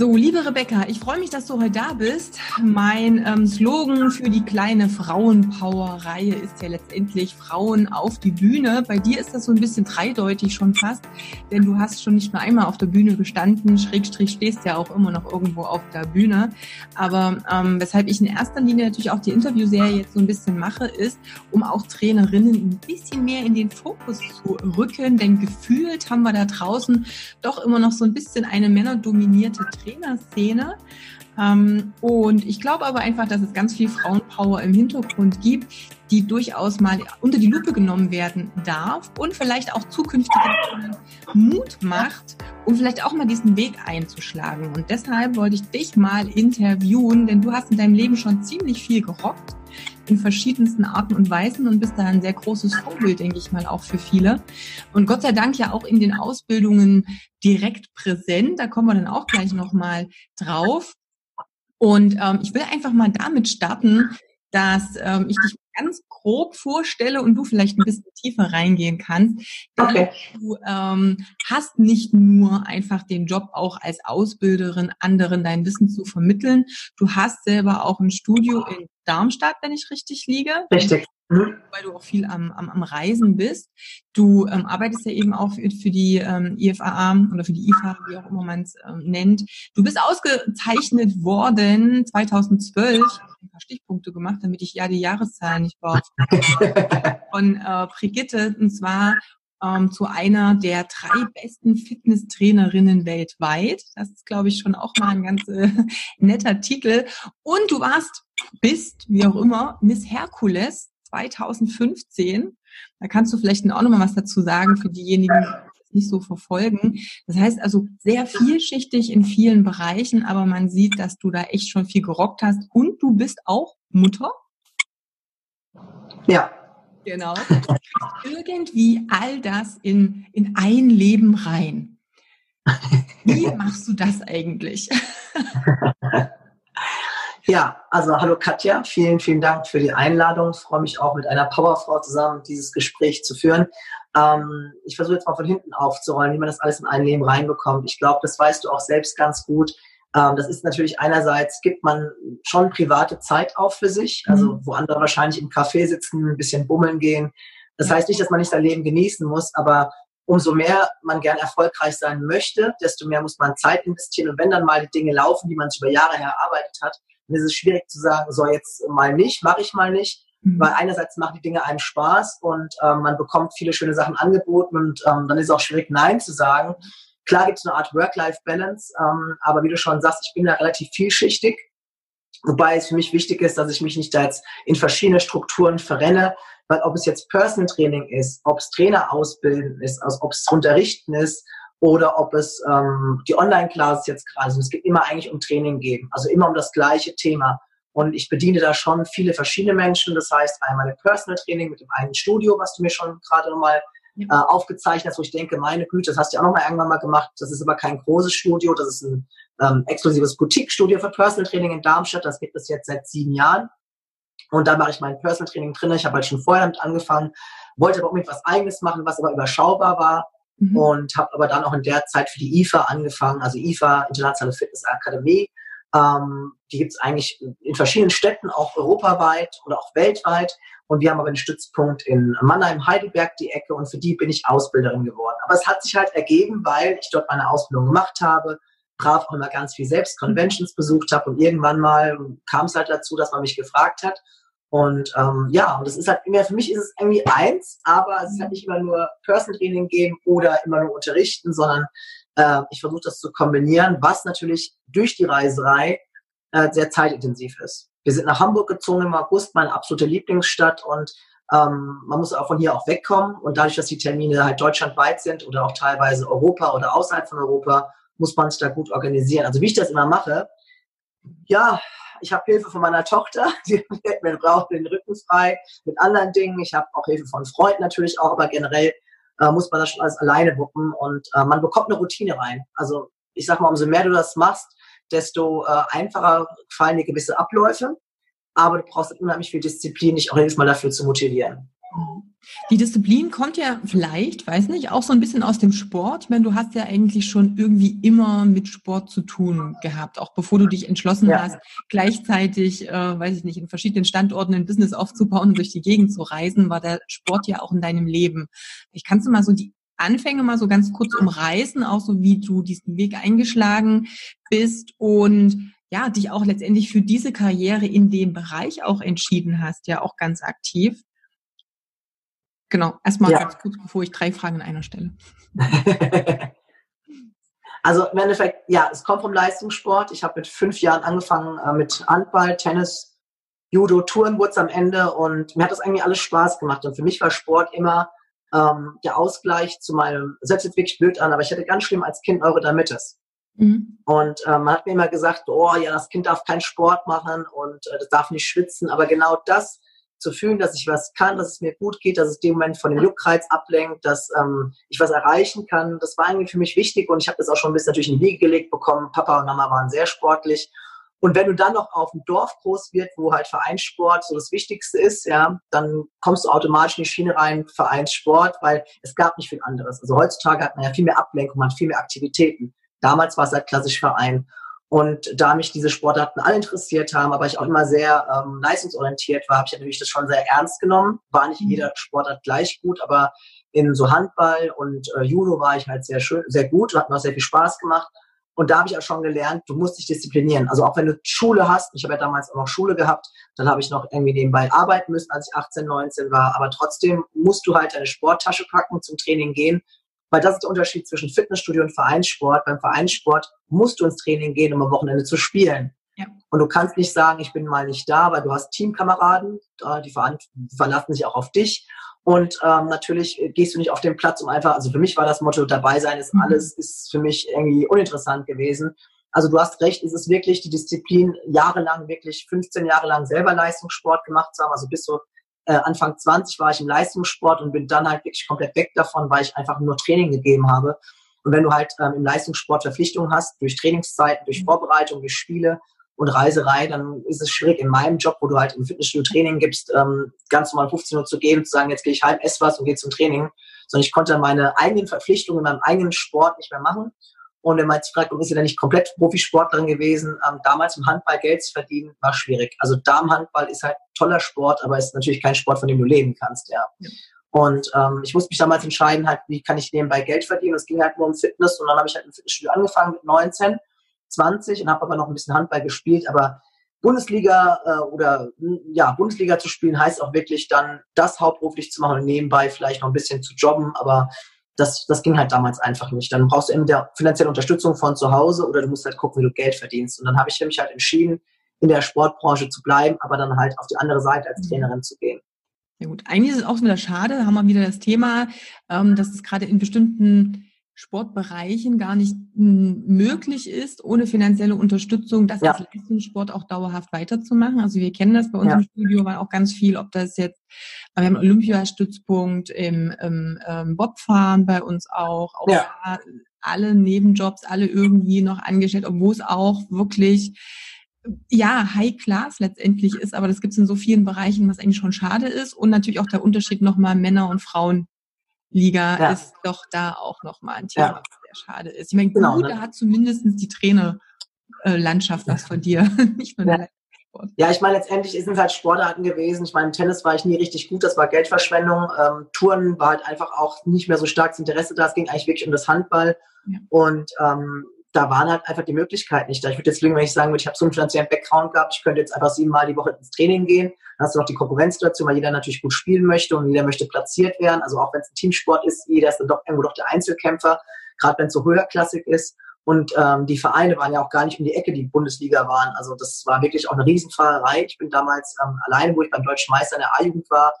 So, liebe Rebecca, ich freue mich, dass du heute da bist. Mein ähm, Slogan für die kleine Frauenpower-Reihe ist ja letztendlich Frauen auf die Bühne. Bei dir ist das so ein bisschen dreideutig schon fast, denn du hast schon nicht nur einmal auf der Bühne gestanden, Schrägstrich stehst ja auch immer noch irgendwo auf der Bühne. Aber ähm, weshalb ich in erster Linie natürlich auch die Interviewserie jetzt so ein bisschen mache, ist, um auch Trainerinnen ein bisschen mehr in den Fokus zu rücken, denn gefühlt haben wir da draußen doch immer noch so ein bisschen eine männerdominierte Trainer Trainerszene. Ähm, und ich glaube aber einfach, dass es ganz viel Frauenpower im Hintergrund gibt, die durchaus mal unter die Lupe genommen werden darf und vielleicht auch zukünftige Mut macht, um vielleicht auch mal diesen Weg einzuschlagen. Und deshalb wollte ich dich mal interviewen, denn du hast in deinem Leben schon ziemlich viel gerockt in verschiedensten Arten und Weisen und bist da ein sehr großes Vorbild, denke ich mal, auch für viele. Und Gott sei Dank ja auch in den Ausbildungen direkt präsent. Da kommen wir dann auch gleich nochmal drauf. Und ähm, ich will einfach mal damit starten, dass ähm, ich dich ganz grob vorstelle und du vielleicht ein bisschen tiefer reingehen kannst. Okay. Du ähm, hast nicht nur einfach den Job auch als Ausbilderin, anderen dein Wissen zu vermitteln. Du hast selber auch ein Studio in Darmstadt, wenn ich richtig liege. Richtig. Mhm. Weil du auch viel am, am, am Reisen bist. Du ähm, arbeitest ja eben auch für, für die ähm, IFAA oder für die IFA, wie auch immer man es ähm, nennt. Du bist ausgezeichnet worden 2012 ein paar Stichpunkte gemacht, damit ich ja die Jahreszahlen nicht brauche. Von äh, Brigitte, und zwar ähm, zu einer der drei besten Fitnesstrainerinnen weltweit. Das ist, glaube ich, schon auch mal ein ganz äh, netter Titel. Und du warst, bist, wie auch immer, Miss Herkules 2015. Da kannst du vielleicht auch nochmal was dazu sagen für diejenigen, nicht so verfolgen. Das heißt also sehr vielschichtig in vielen Bereichen, aber man sieht, dass du da echt schon viel gerockt hast und du bist auch Mutter. Ja. Genau. Irgendwie all das in, in ein Leben rein. Wie machst du das eigentlich? Ja, also hallo Katja, vielen, vielen Dank für die Einladung. Ich freue mich auch mit einer Powerfrau zusammen dieses Gespräch zu führen. Ähm, ich versuche jetzt mal von hinten aufzurollen, wie man das alles in ein Leben reinbekommt. Ich glaube, das weißt du auch selbst ganz gut. Ähm, das ist natürlich einerseits, gibt man schon private Zeit auf für sich, also mhm. wo andere wahrscheinlich im Café sitzen, ein bisschen bummeln gehen. Das heißt nicht, dass man nicht sein Leben genießen muss, aber umso mehr man gern erfolgreich sein möchte, desto mehr muss man Zeit investieren. Und wenn dann mal die Dinge laufen, die man über Jahre erarbeitet hat, dann ist es schwierig zu sagen, so jetzt mal nicht, mache ich mal nicht. Mhm. Weil einerseits machen die Dinge einem Spaß und ähm, man bekommt viele schöne Sachen angeboten und ähm, dann ist es auch schwierig, Nein zu sagen. Klar gibt es eine Art Work-Life-Balance, ähm, aber wie du schon sagst, ich bin da relativ vielschichtig. Wobei es für mich wichtig ist, dass ich mich nicht da jetzt in verschiedene Strukturen verrenne, weil ob es jetzt Personal Training ist, ob es Trainer ausbilden ist, also ob es Unterrichten ist oder ob es ähm, die Online-Classes jetzt gerade sind. Es geht immer eigentlich um Training geben, also immer um das gleiche Thema. Und ich bediene da schon viele verschiedene Menschen. Das heißt, einmal im Personal Training mit dem einen Studio, was du mir schon gerade nochmal äh, aufgezeichnet hast, wo ich denke, meine Güte, das hast du ja auch nochmal irgendwann mal gemacht. Das ist aber kein großes Studio, das ist ein ähm, exklusives Boutique-Studio für Personal Training in Darmstadt. Das gibt es jetzt seit sieben Jahren. Und da mache ich mein Personal Training drin. Ich habe halt schon vorher damit angefangen, wollte aber unbedingt was Eigenes machen, was aber überschaubar war. Mhm. Und habe aber dann auch in der Zeit für die IFA angefangen, also IFA, Internationale Fitness Akademie. Ähm, die gibt es eigentlich in verschiedenen Städten, auch europaweit oder auch weltweit. Und wir haben aber einen Stützpunkt in Mannheim, Heidelberg, die Ecke. Und für die bin ich Ausbilderin geworden. Aber es hat sich halt ergeben, weil ich dort meine Ausbildung gemacht habe, brav auch immer ganz viel selbst Conventions besucht habe. Und irgendwann mal kam es halt dazu, dass man mich gefragt hat. Und ähm, ja, und das ist halt immer, für mich ist es irgendwie eins, aber es ist halt nicht immer nur Person Training geben oder immer nur unterrichten, sondern äh, ich versuche das zu kombinieren, was natürlich durch die Reiserei äh, sehr zeitintensiv ist. Wir sind nach Hamburg gezogen im August, meine absolute Lieblingsstadt und ähm, man muss auch von hier auch wegkommen und dadurch, dass die Termine halt deutschlandweit sind oder auch teilweise Europa oder außerhalb von Europa, muss man sich da gut organisieren. Also wie ich das immer mache, ja, ich habe Hilfe von meiner Tochter, die mir braucht den Rücken frei mit anderen Dingen. Ich habe auch Hilfe von Freunden natürlich auch, aber generell äh, muss man das schon alles alleine wuppen und äh, man bekommt eine Routine rein. Also ich sag mal, umso mehr du das machst, desto äh, einfacher fallen dir gewisse Abläufe, aber du brauchst unheimlich viel Disziplin, dich auch jedes Mal dafür zu motivieren. Die Disziplin kommt ja vielleicht, weiß nicht, auch so ein bisschen aus dem Sport. Ich meine, du hast ja eigentlich schon irgendwie immer mit Sport zu tun gehabt, auch bevor du dich entschlossen ja. hast, gleichzeitig, äh, weiß ich nicht, in verschiedenen Standorten ein Business aufzubauen und durch die Gegend zu reisen, war der Sport ja auch in deinem Leben. Ich kannst du mal so die Anfänge mal so ganz kurz umreißen, auch so wie du diesen Weg eingeschlagen bist und ja, dich auch letztendlich für diese Karriere in dem Bereich auch entschieden hast, ja auch ganz aktiv. Genau, erstmal ja. ganz kurz, bevor ich drei Fragen in einer stelle. also im Endeffekt, ja, es kommt vom Leistungssport. Ich habe mit fünf Jahren angefangen äh, mit Handball, Tennis, Judo, Touren wurde es am Ende und mir hat das eigentlich alles Spaß gemacht. Und für mich war Sport immer ähm, der Ausgleich zu meinem, hört sich wirklich blöd an, aber ich hatte ganz schlimm als Kind Neurodermitis. Mhm. Und äh, man hat mir immer gesagt, oh ja, das Kind darf keinen Sport machen und äh, das darf nicht schwitzen. Aber genau das zu fühlen, dass ich was kann, dass es mir gut geht, dass es dem Moment von dem Juckreiz ablenkt, dass ähm, ich was erreichen kann. Das war irgendwie für mich wichtig und ich habe das auch schon ein bisschen natürlich in die Wege gelegt bekommen. Papa und Mama waren sehr sportlich. Und wenn du dann noch auf dem Dorf groß wird, wo halt Vereinssport so das Wichtigste ist, ja, dann kommst du automatisch in die Schiene rein, Vereinssport, weil es gab nicht viel anderes. Also heutzutage hat man ja viel mehr Ablenkung, man hat viel mehr Aktivitäten. Damals war es halt klassisch Verein. Und da mich diese Sportarten alle interessiert haben, aber ich auch immer sehr ähm, leistungsorientiert war, habe ich natürlich das schon sehr ernst genommen. War nicht mhm. jeder Sportart gleich gut, aber in so Handball und äh, Judo war ich halt sehr schön, sehr gut, hat mir auch sehr viel Spaß gemacht. Und da habe ich auch schon gelernt, du musst dich disziplinieren. Also auch wenn du Schule hast, ich habe ja damals auch noch Schule gehabt, dann habe ich noch irgendwie nebenbei arbeiten müssen, als ich 18, 19 war. Aber trotzdem musst du halt deine Sporttasche packen, zum Training gehen weil das ist der Unterschied zwischen Fitnessstudio und Vereinssport. Beim Vereinssport musst du ins Training gehen, um am Wochenende zu spielen. Ja. Und du kannst nicht sagen, ich bin mal nicht da, weil du hast Teamkameraden, die verlassen sich auch auf dich. Und ähm, natürlich gehst du nicht auf den Platz, um einfach, also für mich war das Motto, dabei sein ist mhm. alles, ist für mich irgendwie uninteressant gewesen. Also du hast recht, es ist wirklich die Disziplin, jahrelang, wirklich 15 Jahre lang selber Leistungssport gemacht zu haben, also bis so äh, Anfang 20 war ich im Leistungssport und bin dann halt wirklich komplett weg davon, weil ich einfach nur Training gegeben habe. Und wenn du halt ähm, im Leistungssport Verpflichtungen hast, durch Trainingszeiten, durch Vorbereitung, durch Spiele und Reiserei, dann ist es schwierig in meinem Job, wo du halt im Fitnessstudio Training gibst, ähm, ganz normal 15 Uhr zu gehen zu sagen, jetzt gehe ich halb, ess was und gehe zum Training. Sondern ich konnte meine eigenen Verpflichtungen in meinem eigenen Sport nicht mehr machen. Und wenn man jetzt fragt, warum ist sie denn nicht komplett Profisportlerin gewesen, ähm, damals im Handball Geld zu verdienen, war schwierig. Also Damenhandball ist halt toller Sport, aber ist natürlich kein Sport, von dem du leben kannst, ja. ja. Und ähm, ich musste mich damals entscheiden, halt, wie kann ich nebenbei Geld verdienen. Es ging halt nur um Fitness und dann habe ich halt im Fitnessstudio angefangen mit 19, 20 und habe aber noch ein bisschen Handball gespielt. Aber Bundesliga äh, oder ja, Bundesliga zu spielen heißt auch wirklich dann das hauptberuflich zu machen und nebenbei vielleicht noch ein bisschen zu jobben. Aber das, das ging halt damals einfach nicht. Dann brauchst du entweder finanzielle Unterstützung von zu Hause oder du musst halt gucken, wie du Geld verdienst. Und dann habe ich mich halt entschieden, in der Sportbranche zu bleiben, aber dann halt auf die andere Seite als mhm. Trainerin zu gehen. Ja gut, eigentlich ist es auch wieder schade, da haben wir wieder das Thema, ähm, dass es gerade in bestimmten Sportbereichen gar nicht möglich ist, ohne finanzielle Unterstützung, das ja. als Leistungssport auch dauerhaft weiterzumachen. Also wir kennen das bei uns ja. im Studio war auch ganz viel, ob das jetzt, wir haben einen Olympiastützpunkt im, im ähm, Bobfahren bei uns auch, auch ja. alle Nebenjobs, alle irgendwie noch angestellt, obwohl es auch wirklich ja, High Class letztendlich ist, aber das gibt es in so vielen Bereichen, was eigentlich schon schade ist. Und natürlich auch der Unterschied nochmal Männer und Frauen Liga ja. ist doch da auch nochmal ein Thema, ja. was sehr schade ist. Ich meine, genau, gut, ne? da hat zumindest die Trainerlandschaft was von dir, nicht nur der Sport. Ja, ich meine, letztendlich sind es halt Sportarten gewesen. Ich meine, Tennis war ich nie richtig gut, das war Geldverschwendung. Ähm, Touren war halt einfach auch nicht mehr so stark das Interesse da. Es ging eigentlich wirklich um das Handball. Ja. Und ähm, da waren halt einfach die Möglichkeiten nicht da. Ich würde jetzt lügen, wenn ich sagen würde, ich habe so einen finanziellen Background gehabt, ich könnte jetzt einfach siebenmal die Woche ins Training gehen. Dann hast du noch die Konkurrenz dazu, weil jeder natürlich gut spielen möchte und jeder möchte platziert werden. Also auch wenn es ein Teamsport ist, jeder ist dann doch irgendwo doch der Einzelkämpfer, gerade wenn es so höherklassig ist. Und ähm, die Vereine waren ja auch gar nicht um die Ecke, die Bundesliga waren. Also das war wirklich auch eine Riesenfahrerei. Ich bin damals ähm, alleine, wo ich beim Deutschen Meister in der A-Jugend war,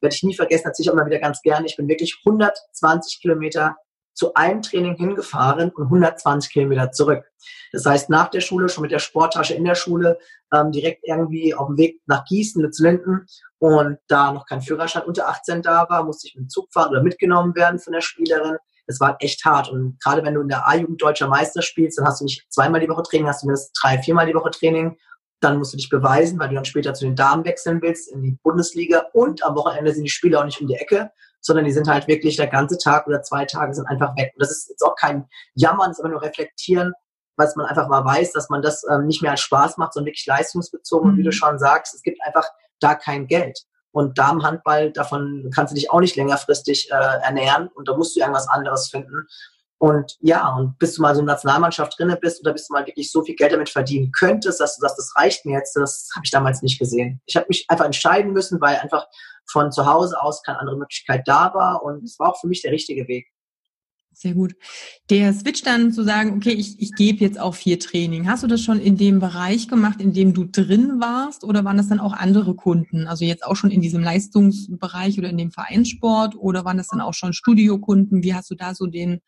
werde ich nie vergessen, erzähle ich auch immer wieder ganz gerne. Ich bin wirklich 120 Kilometer zu einem Training hingefahren und 120 Kilometer zurück. Das heißt, nach der Schule, schon mit der Sporttasche in der Schule, ähm, direkt irgendwie auf dem Weg nach Gießen, Lützlinden und da noch kein Führerschein unter 18 da war, musste ich mit dem Zug fahren oder mitgenommen werden von der Spielerin. Das war echt hart. Und gerade wenn du in der A-Jugend deutscher Meister spielst, dann hast du nicht zweimal die Woche Training, hast du mindestens drei, viermal die Woche Training. Dann musst du dich beweisen, weil du dann später zu den Damen wechseln willst in die Bundesliga. Und am Wochenende sind die Spiele auch nicht um die Ecke, sondern die sind halt wirklich der ganze Tag oder zwei Tage sind einfach weg. Und das ist jetzt auch kein Jammern, das ist aber nur reflektieren, was man einfach mal weiß, dass man das ähm, nicht mehr als Spaß macht, sondern wirklich leistungsbezogen. Und wie du mhm. schon sagst, es gibt einfach da kein Geld. Und Damenhandball, davon kannst du dich auch nicht längerfristig äh, ernähren und da musst du irgendwas anderes finden. Und ja, und bis du mal so in der Nationalmannschaft drinne bist oder bis du mal wirklich so viel Geld damit verdienen könntest, dass du sagst, das reicht mir jetzt, das habe ich damals nicht gesehen. Ich habe mich einfach entscheiden müssen, weil einfach von zu Hause aus keine andere Möglichkeit da war und es war auch für mich der richtige Weg. Sehr gut. Der Switch dann zu sagen, okay, ich, ich gebe jetzt auch vier Training. Hast du das schon in dem Bereich gemacht, in dem du drin warst oder waren das dann auch andere Kunden? Also jetzt auch schon in diesem Leistungsbereich oder in dem Vereinssport oder waren das dann auch schon Studiokunden? Wie hast du da so den...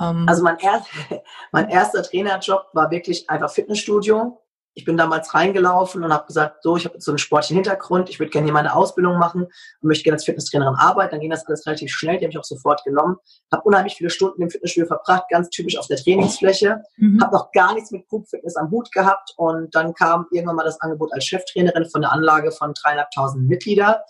Ähm also mein, er, mein erster Trainerjob war wirklich einfach Fitnessstudio ich bin damals reingelaufen und habe gesagt, so, ich habe so einen sportlichen Hintergrund, ich würde gerne hier meine Ausbildung machen und möchte gerne als Fitnesstrainerin arbeiten. Dann ging das alles relativ schnell, die habe ich auch sofort genommen. Habe unheimlich viele Stunden im Fitnessstudio verbracht, ganz typisch auf der Trainingsfläche. Mhm. Habe noch gar nichts mit Group Fitness am Hut gehabt und dann kam irgendwann mal das Angebot als Cheftrainerin von der Anlage von dreieinhalbtausend Mitglieder.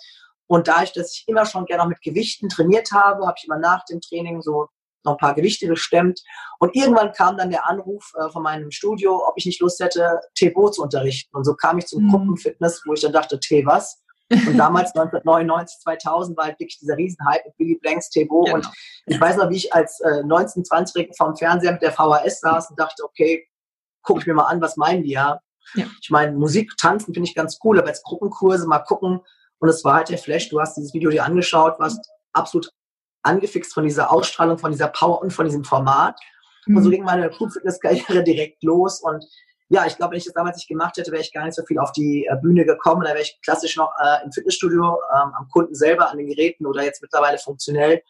Und da ich, dass ich immer schon gerne auch mit Gewichten trainiert habe, habe ich immer nach dem Training so noch ein paar Gewichte gestemmt. Und irgendwann kam dann der Anruf äh, von meinem Studio, ob ich nicht Lust hätte, TBO zu unterrichten. Und so kam ich zum mhm. Gruppenfitness, wo ich dann dachte, T was? Und damals 1999, 2000 war halt wirklich dieser Riesenhype mit Billy Blanks, Tebo. Genau. Und ich weiß noch, wie ich als äh, 19-, 20-Jährigen vorm Fernseher mit der VHS saß und dachte, okay, gucke ich mir mal an, was meinen die ja? ja. Ich meine, Musik, Tanzen finde ich ganz cool, aber jetzt Gruppenkurse mal gucken. Und es war halt der Flash. Du hast dieses Video dir angeschaut, warst absolut angefixt von dieser Ausstrahlung, von dieser Power und von diesem Format. Mhm. Und so mhm. ging meine Food-Fitness-Karriere direkt los. Und ja, ich glaube, wenn ich das damals nicht gemacht hätte, wäre ich gar nicht so viel auf die äh, Bühne gekommen. Da wäre ich klassisch noch äh, im Fitnessstudio, ähm, am Kunden selber, an den Geräten oder jetzt mittlerweile funktionell.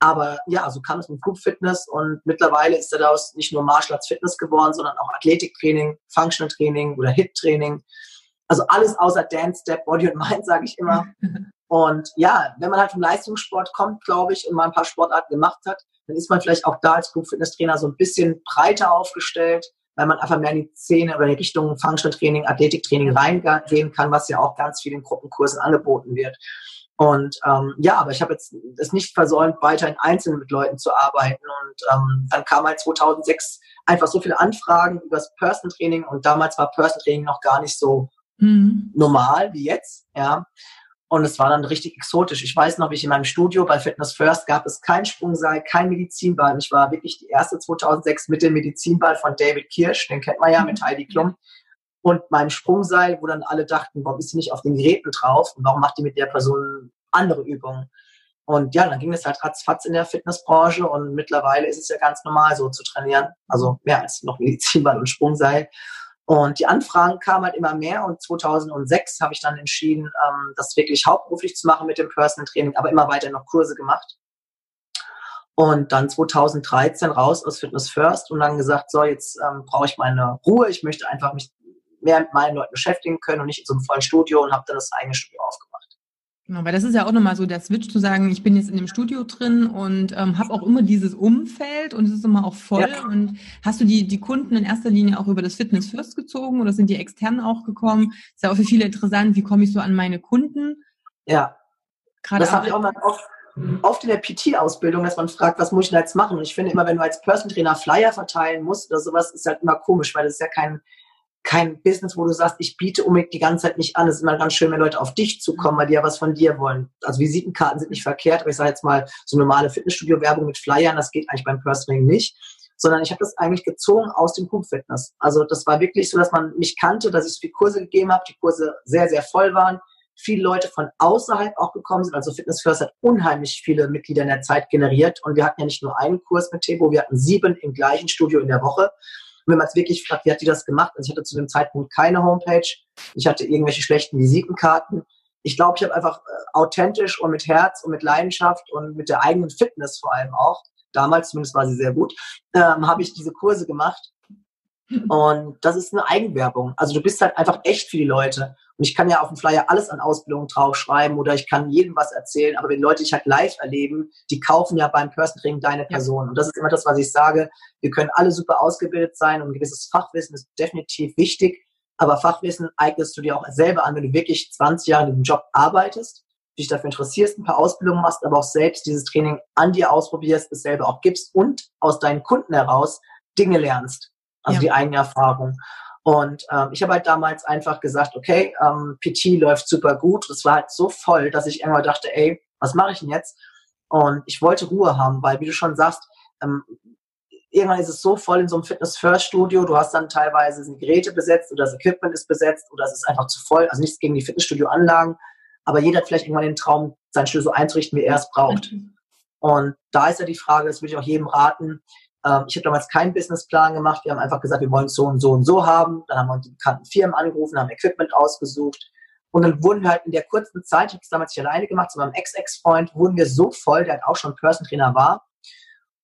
Aber ja, so kam es mit Group Fitness und mittlerweile ist daraus nicht nur Martial Arts Fitness geworden, sondern auch Athletiktraining, Functional Training oder Hit Training. Also alles außer Dance, Step, Body und Mind, sage ich immer. Und ja, wenn man halt vom Leistungssport kommt, glaube ich, und mal ein paar Sportarten gemacht hat, dann ist man vielleicht auch da als Group Fitness Trainer so ein bisschen breiter aufgestellt, weil man einfach mehr in die Szene oder in die Richtung Functional Training, Athletiktraining reingehen kann, was ja auch ganz viel in Gruppenkursen angeboten wird. Und ähm, ja, aber ich habe jetzt es nicht versäumt, weiterhin einzeln mit Leuten zu arbeiten. Und ähm, dann kam halt 2006 einfach so viele Anfragen über das Personal Training und damals war Personal Training noch gar nicht so mhm. normal wie jetzt. Ja. Und es war dann richtig exotisch. Ich weiß noch, wie ich in meinem Studio bei Fitness First gab es kein Sprungseil, kein Medizinball. Ich war wirklich die erste 2006 mit dem Medizinball von David Kirsch, den kennt man ja mit Heidi Klum. Und meinem Sprungseil, wo dann alle dachten, warum ist sie nicht auf den Geräten drauf und warum macht die mit der Person andere Übungen? Und ja, dann ging es halt ratzfatz in der Fitnessbranche und mittlerweile ist es ja ganz normal so zu trainieren. Also mehr als noch Medizinball und Sprungseil. Und die Anfragen kamen halt immer mehr und 2006 habe ich dann entschieden, ähm, das wirklich hauptberuflich zu machen mit dem Personal Training, aber immer weiter noch Kurse gemacht. Und dann 2013 raus aus Fitness First und dann gesagt, so, jetzt ähm, brauche ich meine Ruhe, ich möchte einfach mich mehr mit meinen Leuten beschäftigen können und nicht in so einem vollen Studio und habe dann das eigene Studio aufgebaut. Genau, weil das ist ja auch nochmal so der Switch zu sagen, ich bin jetzt in dem Studio drin und ähm, habe auch immer dieses Umfeld und es ist immer auch voll. Ja. Und hast du die, die Kunden in erster Linie auch über das Fitness First gezogen oder sind die extern auch gekommen? Ist ja auch für viele interessant, wie komme ich so an meine Kunden? Ja. Gerade das habe ich auch mal oft, oft in der PT-Ausbildung, dass man fragt, was muss ich denn jetzt machen? Und ich finde immer, wenn du als Person Trainer Flyer verteilen musst oder sowas, ist halt immer komisch, weil das ist ja kein kein Business, wo du sagst, ich biete unbedingt die ganze Zeit nicht an. Es ist immer ganz schön, wenn Leute auf dich zukommen, weil die ja was von dir wollen. Also Visitenkarten sind nicht verkehrt, aber ich sage jetzt mal, so normale Fitnessstudio-Werbung mit Flyern, das geht eigentlich beim Personal nicht. Sondern ich habe das eigentlich gezogen aus dem Group Fitness. Also das war wirklich so, dass man mich kannte, dass ich so viele Kurse gegeben habe, die Kurse sehr, sehr voll waren, viele Leute von außerhalb auch gekommen sind. Also Fitness First hat unheimlich viele Mitglieder in der Zeit generiert. Und wir hatten ja nicht nur einen Kurs mit Tebo, wir hatten sieben im gleichen Studio in der Woche. Und wenn man es wirklich fragt, wie hat die das gemacht? Also ich hatte zu dem Zeitpunkt keine Homepage. Ich hatte irgendwelche schlechten Visitenkarten. Ich glaube, ich habe einfach äh, authentisch und mit Herz und mit Leidenschaft und mit der eigenen Fitness vor allem auch damals zumindest war sie sehr gut, ähm, habe ich diese Kurse gemacht. Und das ist eine Eigenwerbung. Also du bist halt einfach echt für die Leute. Und ich kann ja auf dem Flyer alles an Ausbildung draufschreiben oder ich kann jedem was erzählen. Aber wenn Leute dich halt live erleben, die kaufen ja beim Person Training deine Person. Und das ist immer das, was ich sage. Wir können alle super ausgebildet sein und ein gewisses Fachwissen ist definitiv wichtig. Aber Fachwissen eignest du dir auch selber an, wenn du wirklich 20 Jahre in dem Job arbeitest dich dafür interessierst, ein paar Ausbildungen machst, aber auch selbst dieses Training an dir ausprobierst, es selber auch gibst und aus deinen Kunden heraus Dinge lernst. Also ja. die eigene Erfahrung. Und ähm, ich habe halt damals einfach gesagt, okay, ähm, PT läuft super gut. Es war halt so voll, dass ich irgendwann dachte, ey, was mache ich denn jetzt? Und ich wollte Ruhe haben, weil, wie du schon sagst, ähm, irgendwann ist es so voll in so einem Fitness-First-Studio, du hast dann teilweise die Geräte besetzt oder das Equipment ist besetzt oder es ist einfach zu voll. Also nichts gegen die Fitnessstudio-Anlagen, aber jeder hat vielleicht irgendwann den Traum, sein Studio so einzurichten, wie er es braucht. Und da ist ja die Frage, das würde ich auch jedem raten. Ähm, ich habe damals keinen Businessplan gemacht. Wir haben einfach gesagt, wir wollen es so und so und so haben. Dann haben wir uns die bekannten Firmen angerufen, haben Equipment ausgesucht. Und dann wurden wir halt in der kurzen Zeit, ich habe es damals nicht alleine gemacht, zu meinem Ex-Ex-Freund, wurden wir so voll, der halt auch schon Person Trainer war.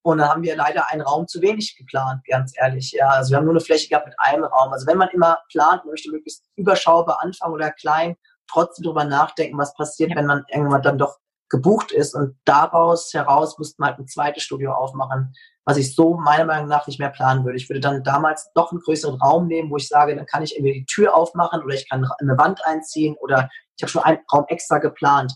Und dann haben wir leider einen Raum zu wenig geplant, ganz ehrlich. Ja, also wir haben nur eine Fläche gehabt mit einem Raum. Also wenn man immer plant, man möchte möglichst überschaubar anfangen oder klein, trotzdem darüber nachdenken, was passiert, wenn man irgendwann dann doch gebucht ist. Und daraus heraus musste man halt ein zweites Studio aufmachen, was ich so meiner Meinung nach nicht mehr planen würde. Ich würde dann damals doch einen größeren Raum nehmen, wo ich sage, dann kann ich irgendwie die Tür aufmachen oder ich kann eine Wand einziehen oder ich habe schon einen Raum extra geplant.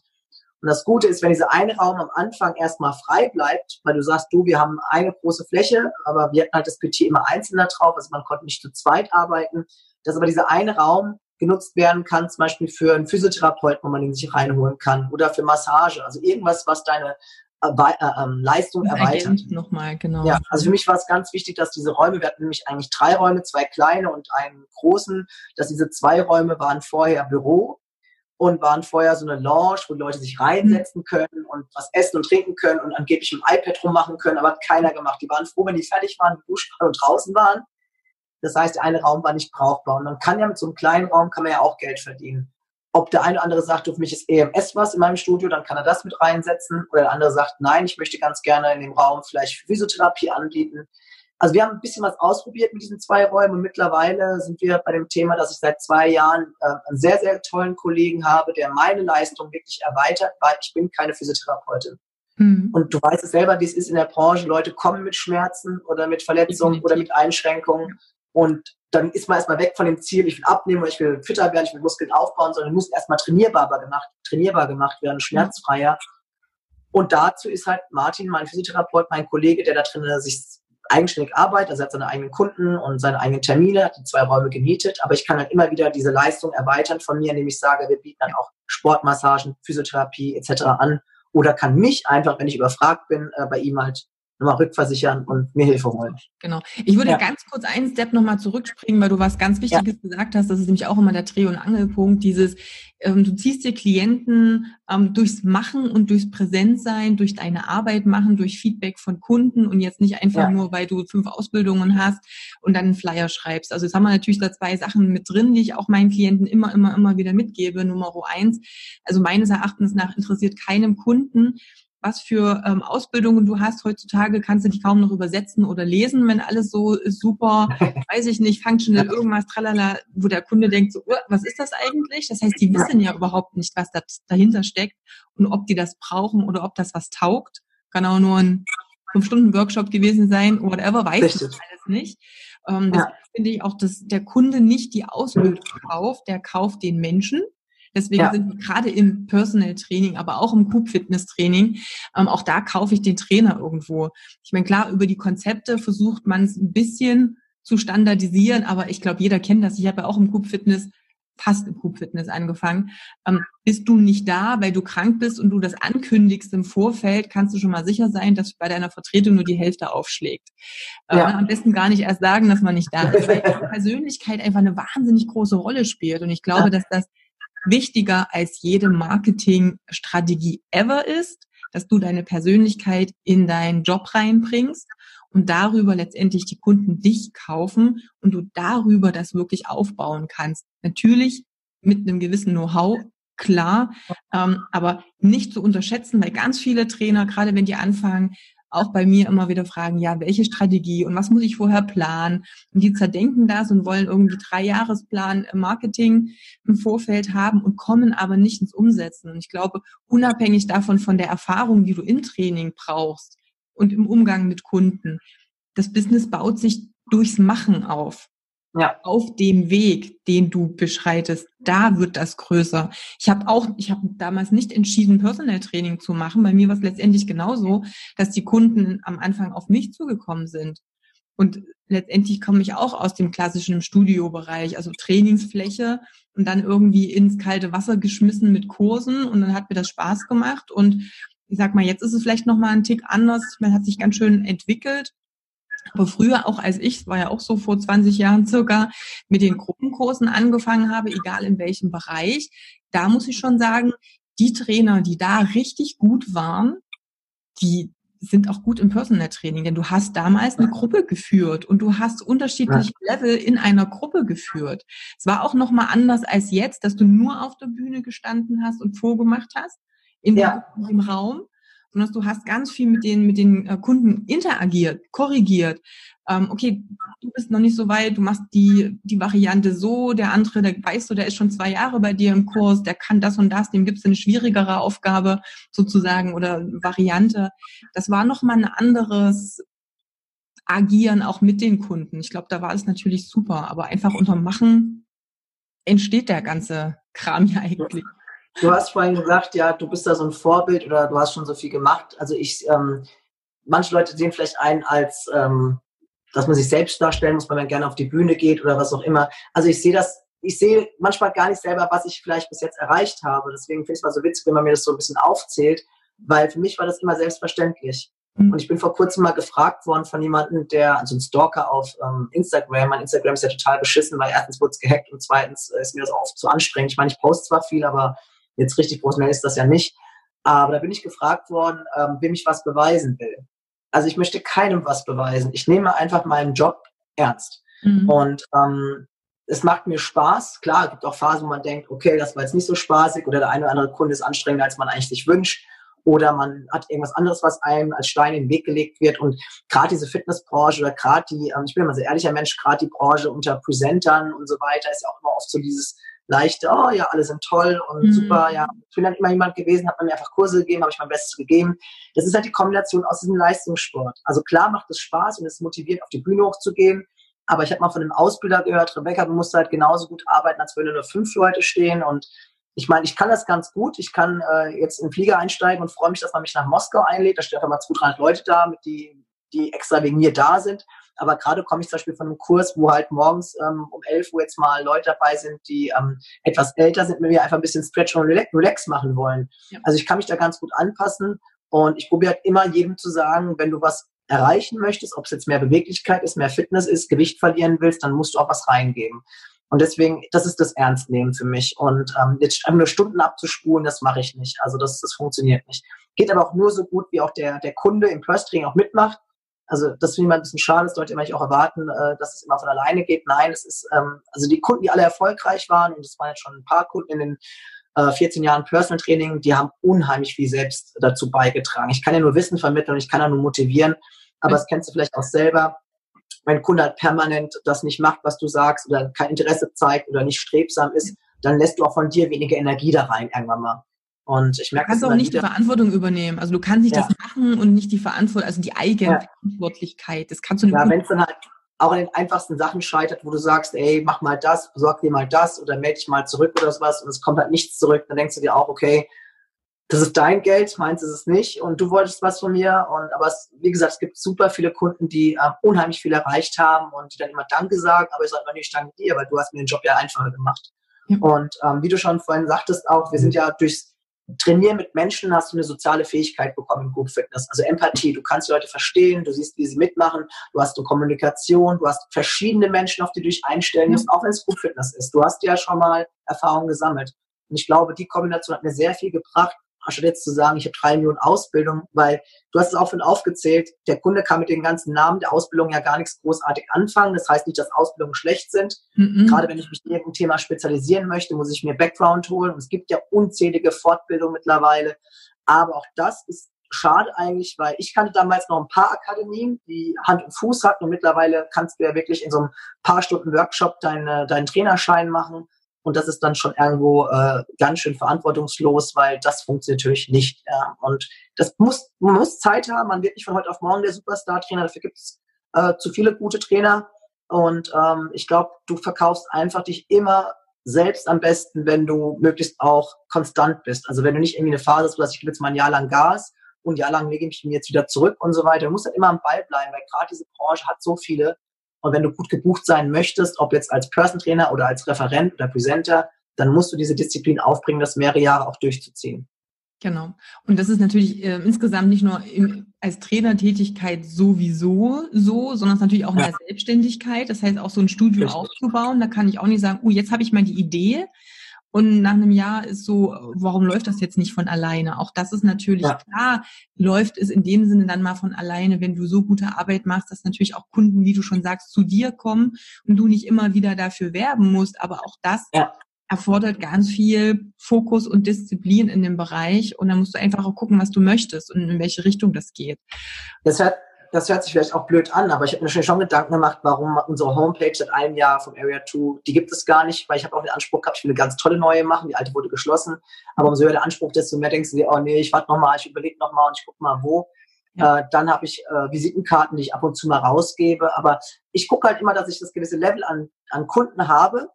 Und das Gute ist, wenn dieser eine Raum am Anfang erstmal frei bleibt, weil du sagst, du, wir haben eine große Fläche, aber wir hatten halt das PT immer einzeln da drauf, also man konnte nicht zu zweit arbeiten, dass aber dieser eine Raum genutzt werden kann, zum Beispiel für einen Physiotherapeuten, wo man ihn sich reinholen kann, oder für Massage, also irgendwas, was deine äh, äh, ähm, Leistung erweitert. Nochmal, genau. Ja, also für mich war es ganz wichtig, dass diese Räume, wir hatten nämlich eigentlich drei Räume, zwei kleine und einen großen, dass diese zwei Räume waren vorher Büro und waren vorher so eine Lounge, wo Leute sich reinsetzen können und was essen und trinken können und angeblich im iPad rummachen können, aber hat keiner gemacht. Die waren froh, wenn die fertig waren, duschen und draußen waren. Das heißt, der eine Raum war nicht brauchbar. Und man kann ja mit so einem kleinen Raum kann man ja auch Geld verdienen. Ob der eine oder andere sagt, für mich ist EMS was in meinem Studio, dann kann er das mit reinsetzen. Oder der andere sagt, nein, ich möchte ganz gerne in dem Raum vielleicht Physiotherapie anbieten. Also wir haben ein bisschen was ausprobiert mit diesen zwei Räumen und mittlerweile sind wir bei dem Thema, dass ich seit zwei Jahren äh, einen sehr, sehr tollen Kollegen habe, der meine Leistung wirklich erweitert, weil ich bin keine Physiotherapeutin. Mhm. Und du weißt es selber, wie es ist in der Branche. Leute kommen mit Schmerzen oder mit Verletzungen oder mit Einschränkungen. Und dann ist man erstmal weg von dem Ziel, ich will abnehmen ich will fitter werden, ich will Muskeln aufbauen, sondern muss erstmal trainierbar gemacht, trainierbar gemacht werden, schmerzfreier. Und dazu ist halt Martin, mein Physiotherapeut, mein Kollege, der da drin sich eigenständig arbeitet, also er hat seine eigenen Kunden und seine eigenen Termine, hat die zwei Räume gemietet, aber ich kann halt immer wieder diese Leistung erweitern von mir, indem ich sage, wir bieten dann auch Sportmassagen, Physiotherapie etc. an oder kann mich einfach, wenn ich überfragt bin, äh, bei ihm halt nochmal rückversichern und mir Hilfe holen. Genau. Ich würde ja. ganz kurz einen Step nochmal zurückspringen, weil du was ganz Wichtiges ja. gesagt hast. Das ist nämlich auch immer der Dreh- und Angelpunkt. Dieses, ähm, du ziehst dir Klienten ähm, durchs Machen und durchs Präsentsein, durch deine Arbeit machen, durch Feedback von Kunden und jetzt nicht einfach ja. nur, weil du fünf Ausbildungen hast und dann einen Flyer schreibst. Also jetzt haben wir natürlich da zwei Sachen mit drin, die ich auch meinen Klienten immer, immer, immer wieder mitgebe. Nummer eins. Also meines Erachtens nach interessiert keinem Kunden, was für ähm, Ausbildungen du hast. Heutzutage kannst du die kaum noch übersetzen oder lesen, wenn alles so ist, super, weiß ich nicht, functional, irgendwas, tralala, wo der Kunde denkt, so, was ist das eigentlich? Das heißt, die wissen ja überhaupt nicht, was da dahinter steckt und ob die das brauchen oder ob das was taugt. Kann auch nur ein fünf Stunden Workshop gewesen sein, whatever, weiß ich alles nicht. Ähm, ja. finde ich auch, dass der Kunde nicht die Ausbildung kauft, der kauft den Menschen Deswegen ja. sind wir gerade im Personal Training, aber auch im Group Fitness Training, ähm, auch da kaufe ich den Trainer irgendwo. Ich meine, klar, über die Konzepte versucht man es ein bisschen zu standardisieren, aber ich glaube, jeder kennt das. Ich habe ja auch im Group Fitness fast im Group Fitness angefangen. Ähm, bist du nicht da, weil du krank bist und du das ankündigst im Vorfeld, kannst du schon mal sicher sein, dass bei deiner Vertretung nur die Hälfte aufschlägt. Äh, ja. am besten gar nicht erst sagen, dass man nicht da ist, weil Persönlichkeit einfach eine wahnsinnig große Rolle spielt. Und ich glaube, dass das wichtiger als jede Marketingstrategie ever ist, dass du deine Persönlichkeit in deinen Job reinbringst und darüber letztendlich die Kunden dich kaufen und du darüber das wirklich aufbauen kannst. Natürlich mit einem gewissen Know-how, klar, ähm, aber nicht zu unterschätzen, weil ganz viele Trainer, gerade wenn die anfangen, auch bei mir immer wieder fragen, ja, welche Strategie und was muss ich vorher planen? Und die zerdenken das und wollen irgendwie drei Jahresplan Marketing im Vorfeld haben und kommen aber nicht ins Umsetzen. Und ich glaube, unabhängig davon von der Erfahrung, die du im Training brauchst und im Umgang mit Kunden, das Business baut sich durchs Machen auf ja. auf dem Weg, den du beschreitest, da wird das größer. Ich habe auch, ich habe damals nicht entschieden, Personal Training zu machen. Bei mir war es letztendlich genauso, dass die Kunden am Anfang auf mich zugekommen sind. Und letztendlich komme ich auch aus dem klassischen Studiobereich, also Trainingsfläche und dann irgendwie ins kalte Wasser geschmissen mit Kursen und dann hat mir das Spaß gemacht und ich sag mal, jetzt ist es vielleicht noch mal ein Tick anders. Man hat sich ganz schön entwickelt aber früher, auch als ich, war ja auch so vor 20 Jahren circa, mit den Gruppenkursen angefangen habe, egal in welchem Bereich, da muss ich schon sagen, die Trainer, die da richtig gut waren, die sind auch gut im Personal Training, denn du hast damals eine Gruppe geführt und du hast unterschiedliche Level in einer Gruppe geführt. Es war auch noch mal anders als jetzt, dass du nur auf der Bühne gestanden hast und vorgemacht hast in ja. dem Raum, sondern du hast ganz viel mit den, mit den äh, Kunden interagiert, korrigiert. Ähm, okay, du bist noch nicht so weit, du machst die, die Variante so, der andere, der weißt du, der ist schon zwei Jahre bei dir im Kurs, der kann das und das, dem gibt's eine schwierigere Aufgabe sozusagen oder Variante. Das war nochmal ein anderes Agieren auch mit den Kunden. Ich glaube, da war es natürlich super, aber einfach unter Machen entsteht der ganze Kram ja eigentlich. Du hast vorhin gesagt, ja, du bist da so ein Vorbild oder du hast schon so viel gemacht. Also ich, ähm, manche Leute sehen vielleicht ein als, ähm, dass man sich selbst darstellen muss, wenn man gerne auf die Bühne geht oder was auch immer. Also ich sehe das, ich sehe manchmal gar nicht selber, was ich vielleicht bis jetzt erreicht habe. Deswegen finde ich es mal so witzig, wenn man mir das so ein bisschen aufzählt, weil für mich war das immer selbstverständlich. Mhm. Und ich bin vor kurzem mal gefragt worden von jemandem, der, also ein Stalker auf ähm, Instagram, mein Instagram ist ja total beschissen, weil erstens wurde es gehackt und zweitens ist mir das auch zu anstrengend. Ich meine, ich poste zwar viel, aber Jetzt richtig professionell ist das ja nicht. Aber da bin ich gefragt worden, ähm, wem ich was beweisen will. Also ich möchte keinem was beweisen. Ich nehme einfach meinen Job ernst. Mhm. Und ähm, es macht mir Spaß. Klar, es gibt auch Phasen, wo man denkt, okay, das war jetzt nicht so spaßig oder der eine oder andere Kunde ist anstrengender, als man eigentlich sich wünscht. Oder man hat irgendwas anderes, was einem als Stein in den Weg gelegt wird. Und gerade diese Fitnessbranche oder gerade die, ähm, ich bin immer sehr ehrlicher Mensch, gerade die Branche unter Presentern und so weiter ist ja auch immer oft so dieses, leichte, oh ja, alle sind toll und mhm. super, ja. Ich bin dann immer jemand gewesen, hat mir einfach Kurse gegeben, habe ich mein Bestes gegeben. Das ist halt die Kombination aus diesem Leistungssport. Also klar macht es Spaß und es motiviert, auf die Bühne hochzugehen. Aber ich habe mal von einem Ausbilder gehört, Rebecca, du musst halt genauso gut arbeiten, als würden nur fünf Leute stehen. Und ich meine, ich kann das ganz gut. Ich kann äh, jetzt in den Flieger einsteigen und freue mich, dass man mich nach Moskau einlädt. Da stehen einfach mal 200, 300 Leute da, mit die, die extra wegen mir da sind. Aber gerade komme ich zum Beispiel von einem Kurs, wo halt morgens ähm, um 11 Uhr jetzt mal Leute dabei sind, die ähm, etwas älter sind, mit mir einfach ein bisschen Stretch und Relax machen wollen. Ja. Also ich kann mich da ganz gut anpassen und ich probiere halt immer jedem zu sagen, wenn du was erreichen möchtest, ob es jetzt mehr Beweglichkeit ist, mehr Fitness ist, Gewicht verlieren willst, dann musst du auch was reingeben. Und deswegen, das ist das Ernstnehmen für mich. Und ähm, jetzt einfach nur Stunden abzuspulen, das mache ich nicht. Also das, das funktioniert nicht. Geht aber auch nur so gut, wie auch der, der Kunde im Training auch mitmacht. Also das finde ich mal ein bisschen schade, das sollte man auch erwarten, äh, dass es immer von alleine geht. Nein, es ist, ähm, also die Kunden, die alle erfolgreich waren, und es waren jetzt schon ein paar Kunden in den äh, 14 Jahren Personal Training, die haben unheimlich viel selbst dazu beigetragen. Ich kann ja nur Wissen vermitteln und ich kann ja nur motivieren, aber das kennst du vielleicht auch selber. Wenn ein Kunde halt permanent das nicht macht, was du sagst, oder kein Interesse zeigt oder nicht strebsam ist, dann lässt du auch von dir weniger Energie da rein irgendwann mal. Und ich merke, du kannst auch nicht die Verantwortung übernehmen. Also du kannst nicht ja. das machen und nicht die Verantwortung, also die Eigenverantwortlichkeit. Das kannst du nicht. Ja, wenn es dann halt auch an den einfachsten Sachen scheitert, wo du sagst, ey, mach mal das, besorg dir mal das oder melde dich mal zurück oder sowas und es kommt halt nichts zurück, dann denkst du dir auch, okay, das ist dein Geld, meins ist es nicht und du wolltest was von mir und aber es, wie gesagt, es gibt super viele Kunden, die äh, unheimlich viel erreicht haben und die dann immer Danke sagen, aber ich sage immer nicht Danke dir, weil du hast mir den Job ja einfacher gemacht. Ja. Und ähm, wie du schon vorhin sagtest auch, wir sind ja durchs Trainieren mit Menschen hast du eine soziale Fähigkeit bekommen im Group Fitness. Also Empathie. Du kannst die Leute verstehen, du siehst, wie sie mitmachen, du hast eine Kommunikation, du hast verschiedene Menschen, auf die du dich einstellen musst, auch wenn es Group Fitness ist. Du hast ja schon mal Erfahrungen gesammelt. Und ich glaube, die Kombination hat mir sehr viel gebracht, anstatt jetzt zu sagen, ich habe drei Millionen Ausbildung, weil du hast es auch schon aufgezählt, der Kunde kann mit den ganzen Namen der Ausbildung ja gar nichts großartig anfangen. Das heißt nicht, dass Ausbildungen schlecht sind. Mhm. Gerade wenn ich mich in irgendein Thema spezialisieren möchte, muss ich mir Background holen. Und es gibt ja unzählige Fortbildungen mittlerweile. Aber auch das ist schade eigentlich, weil ich kannte damals noch ein paar Akademien, die Hand und Fuß hatten und mittlerweile kannst du ja wirklich in so einem paar Stunden Workshop deine, deinen Trainerschein machen und das ist dann schon irgendwo äh, ganz schön verantwortungslos, weil das funktioniert natürlich nicht. Ja. Und das muss, man muss Zeit haben, man wird nicht von heute auf morgen der Superstar-Trainer, dafür gibt es äh, zu viele gute Trainer. Und ähm, ich glaube, du verkaufst einfach dich immer selbst am besten, wenn du möglichst auch konstant bist. Also wenn du nicht irgendwie eine Phase hast, wo ich gebe jetzt mal ein Jahr lang Gas und ein Jahr lang lege ich mich jetzt wieder zurück und so weiter. Du musst halt immer am Ball bleiben, weil gerade diese Branche hat so viele. Und wenn du gut gebucht sein möchtest, ob jetzt als Person Trainer oder als Referent oder Presenter, dann musst du diese Disziplin aufbringen, das mehrere Jahre auch durchzuziehen. Genau. Und das ist natürlich äh, insgesamt nicht nur im, als Trainertätigkeit sowieso so, sondern es ist natürlich auch in der Selbstständigkeit. Das heißt, auch so ein Studio Richtig. aufzubauen. Da kann ich auch nicht sagen, oh, jetzt habe ich mal die Idee. Und nach einem Jahr ist so, warum läuft das jetzt nicht von alleine? Auch das ist natürlich ja. klar, läuft es in dem Sinne dann mal von alleine, wenn du so gute Arbeit machst, dass natürlich auch Kunden, wie du schon sagst, zu dir kommen und du nicht immer wieder dafür werben musst. Aber auch das ja erfordert ganz viel Fokus und Disziplin in dem Bereich und dann musst du einfach auch gucken, was du möchtest und in welche Richtung das geht. Das hört, das hört sich vielleicht auch blöd an, aber ich habe mir schon Gedanken gemacht, warum unsere Homepage seit einem Jahr vom Area 2, die gibt es gar nicht, weil ich habe auch den Anspruch gehabt, ich will eine ganz tolle neue machen, die alte wurde geschlossen, aber umso höher der Anspruch, desto mehr denkst du dir, oh nee, ich warte nochmal, ich überlege nochmal und ich gucke mal wo. Ja. Äh, dann habe ich äh, Visitenkarten, die ich ab und zu mal rausgebe, aber ich gucke halt immer, dass ich das gewisse Level an, an Kunden habe,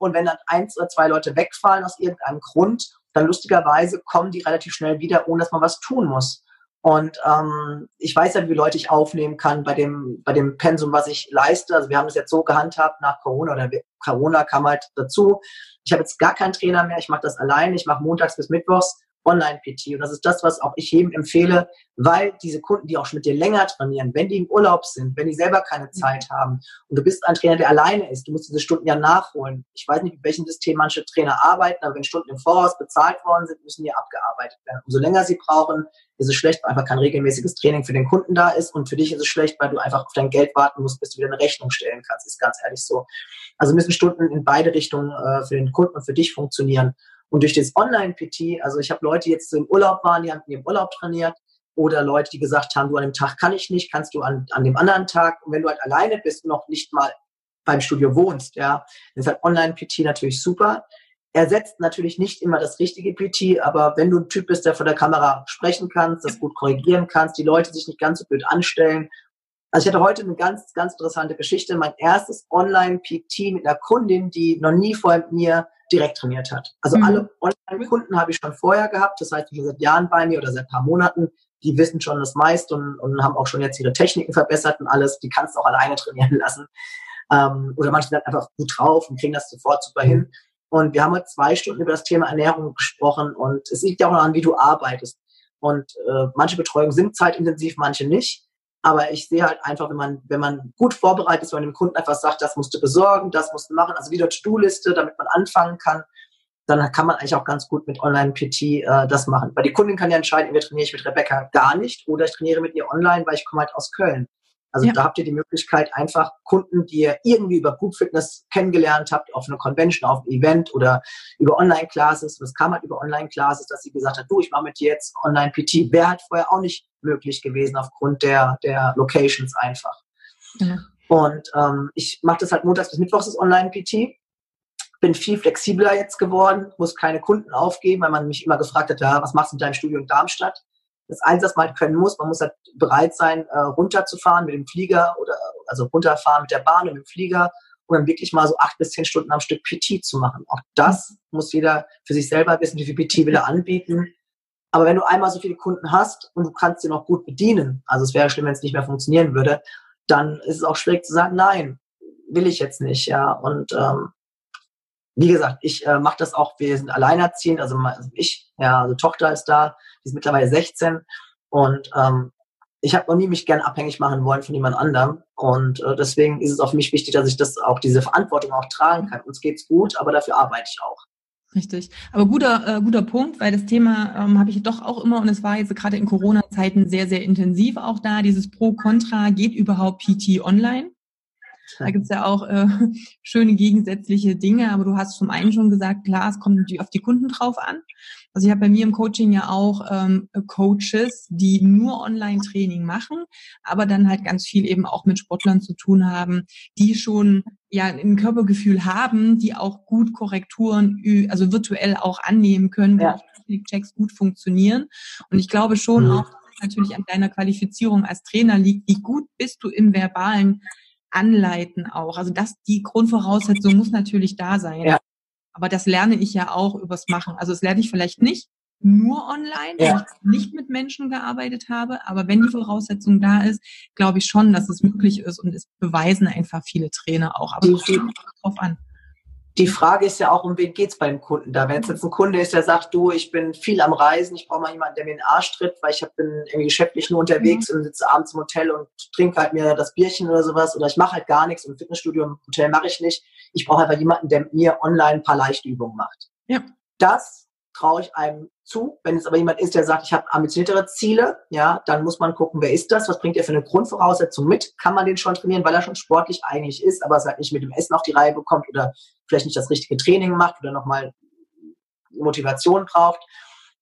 und wenn dann eins oder zwei Leute wegfallen aus irgendeinem Grund, dann lustigerweise kommen die relativ schnell wieder, ohne dass man was tun muss. Und ähm, ich weiß ja, wie Leute ich aufnehmen kann bei dem, bei dem Pensum, was ich leiste. Also wir haben es jetzt so gehandhabt nach Corona oder Corona kam halt dazu. Ich habe jetzt gar keinen Trainer mehr, ich mache das allein, ich mache montags bis mittwochs Online-PT. Und das ist das, was auch ich jedem empfehle, weil diese Kunden, die auch schon mit dir länger trainieren, wenn die im Urlaub sind, wenn die selber keine mhm. Zeit haben und du bist ein Trainer, der alleine ist, du musst diese Stunden ja nachholen. Ich weiß nicht, mit welchem System manche Trainer arbeiten, aber wenn Stunden im Voraus bezahlt worden sind, müssen die abgearbeitet werden. Umso länger sie brauchen, ist es schlecht, weil einfach kein regelmäßiges Training für den Kunden da ist und für dich ist es schlecht, weil du einfach auf dein Geld warten musst, bis du wieder eine Rechnung stellen kannst. Ist ganz ehrlich so. Also müssen Stunden in beide Richtungen äh, für den Kunden und für dich funktionieren. Und durch das Online-PT, also ich habe Leute die jetzt im Urlaub waren, die haben im Urlaub trainiert oder Leute, die gesagt haben, du an dem Tag kann ich nicht, kannst du an, an dem anderen Tag. Und wenn du halt alleine bist und noch nicht mal beim Studio wohnst, ja, dann ist halt Online-PT natürlich super. Ersetzt natürlich nicht immer das richtige PT, aber wenn du ein Typ bist, der vor der Kamera sprechen kannst, das gut korrigieren kannst, die Leute sich nicht ganz so blöd anstellen. Also ich hatte heute eine ganz, ganz interessante Geschichte. Mein erstes Online-PT mit einer Kundin, die noch nie vorher mit mir direkt trainiert hat. Also mhm. alle Online-Kunden habe ich schon vorher gehabt, das heißt, die sind seit Jahren bei mir oder seit ein paar Monaten, die wissen schon das meiste und, und haben auch schon jetzt ihre Techniken verbessert und alles, die kannst du auch alleine trainieren lassen. Ähm, oder manche sind einfach gut drauf und kriegen das sofort super hin. Und wir haben heute zwei Stunden über das Thema Ernährung gesprochen und es liegt ja auch daran, wie du arbeitest. Und äh, manche Betreuungen sind zeitintensiv, manche nicht. Aber ich sehe halt einfach, wenn man, wenn man gut vorbereitet ist, wenn man dem Kunden einfach sagt, das musst du besorgen, das musst du machen, also wieder To-Do-Liste, damit man anfangen kann, dann kann man eigentlich auch ganz gut mit Online-PT äh, das machen. Weil die Kundin kann ja entscheiden, entweder trainiere ich mit Rebecca gar nicht oder ich trainiere mit ihr online, weil ich komme halt aus Köln. Also ja. da habt ihr die Möglichkeit, einfach Kunden, die ihr irgendwie über Group Fitness kennengelernt habt, auf einer Convention, auf einem Event oder über Online-Classes, es kam halt über Online-Classes, dass sie gesagt hat, du, ich mache mit dir jetzt Online-PT. Wäre halt vorher auch nicht möglich gewesen aufgrund der, der Locations einfach. Ja. Und ähm, ich mache das halt montags bis mittwochs das Online-PT. Bin viel flexibler jetzt geworden, muss keine Kunden aufgeben, weil man mich immer gefragt hat, ja, was machst du mit deinem Studio in Darmstadt? Das Einzige, was man können muss, man muss halt bereit sein, äh, runterzufahren mit dem Flieger oder also runterfahren mit der Bahn und dem Flieger und dann wirklich mal so acht bis zehn Stunden am Stück PT zu machen. Auch das muss jeder für sich selber wissen, wie viel PT will er anbieten. Aber wenn du einmal so viele Kunden hast und du kannst sie noch gut bedienen, also es wäre schlimm, wenn es nicht mehr funktionieren würde, dann ist es auch schwierig zu sagen, nein, will ich jetzt nicht, ja. Und ähm, wie gesagt, ich äh, mache das auch, wir sind alleinerziehend, also, also ich, ja, also Tochter ist da, die ist mittlerweile 16 und ähm, ich habe noch nie mich gern abhängig machen wollen von jemand anderem und äh, deswegen ist es auch für mich wichtig, dass ich das auch diese Verantwortung auch tragen kann. Uns geht's gut, aber dafür arbeite ich auch. Richtig. Aber guter, äh, guter Punkt, weil das Thema ähm, habe ich doch auch immer, und es war jetzt gerade in Corona-Zeiten sehr, sehr intensiv auch da, dieses Pro-Contra, geht überhaupt PT online? Da gibt's ja auch äh, schöne gegensätzliche Dinge, aber du hast zum einen schon gesagt, klar, es kommt natürlich auf die Kunden drauf an. Also ich habe bei mir im Coaching ja auch ähm, Coaches, die nur Online-Training machen, aber dann halt ganz viel eben auch mit Sportlern zu tun haben, die schon ja ein Körpergefühl haben, die auch gut Korrekturen, also virtuell auch annehmen können, ja. Checks gut funktionieren. Und ich glaube schon mhm. auch, natürlich an deiner Qualifizierung als Trainer liegt, wie gut bist du im verbalen Anleiten auch. Also das, die Grundvoraussetzung muss natürlich da sein. Ja. Aber das lerne ich ja auch übers Machen. Also das lerne ich vielleicht nicht nur online, ja. weil ich nicht mit Menschen gearbeitet habe. Aber wenn die Voraussetzung da ist, glaube ich schon, dass es möglich ist und es beweisen einfach viele Trainer auch. Aber es kommt drauf an die Frage ist ja auch, um wen geht's beim Kunden da? Wenn es jetzt ein Kunde ist, der sagt, du, ich bin viel am Reisen, ich brauche mal jemanden, der mir den Arsch tritt, weil ich hab, bin irgendwie geschäftlich nur unterwegs mhm. und sitze abends im Hotel und trinke halt mir das Bierchen oder sowas oder ich mache halt gar nichts im Fitnessstudio, im Hotel mache ich nicht. Ich brauche einfach jemanden, der mir online ein paar Leichtübungen macht. Ja. Das traue ich einem zu. Wenn es aber jemand ist, der sagt, ich habe ambitioniertere Ziele, ja, dann muss man gucken, wer ist das, was bringt er für eine Grundvoraussetzung mit? Kann man den schon trainieren, weil er schon sportlich eigentlich ist, aber es halt nicht mit dem Essen auf die Reihe bekommt oder vielleicht nicht das richtige Training macht oder nochmal Motivation braucht.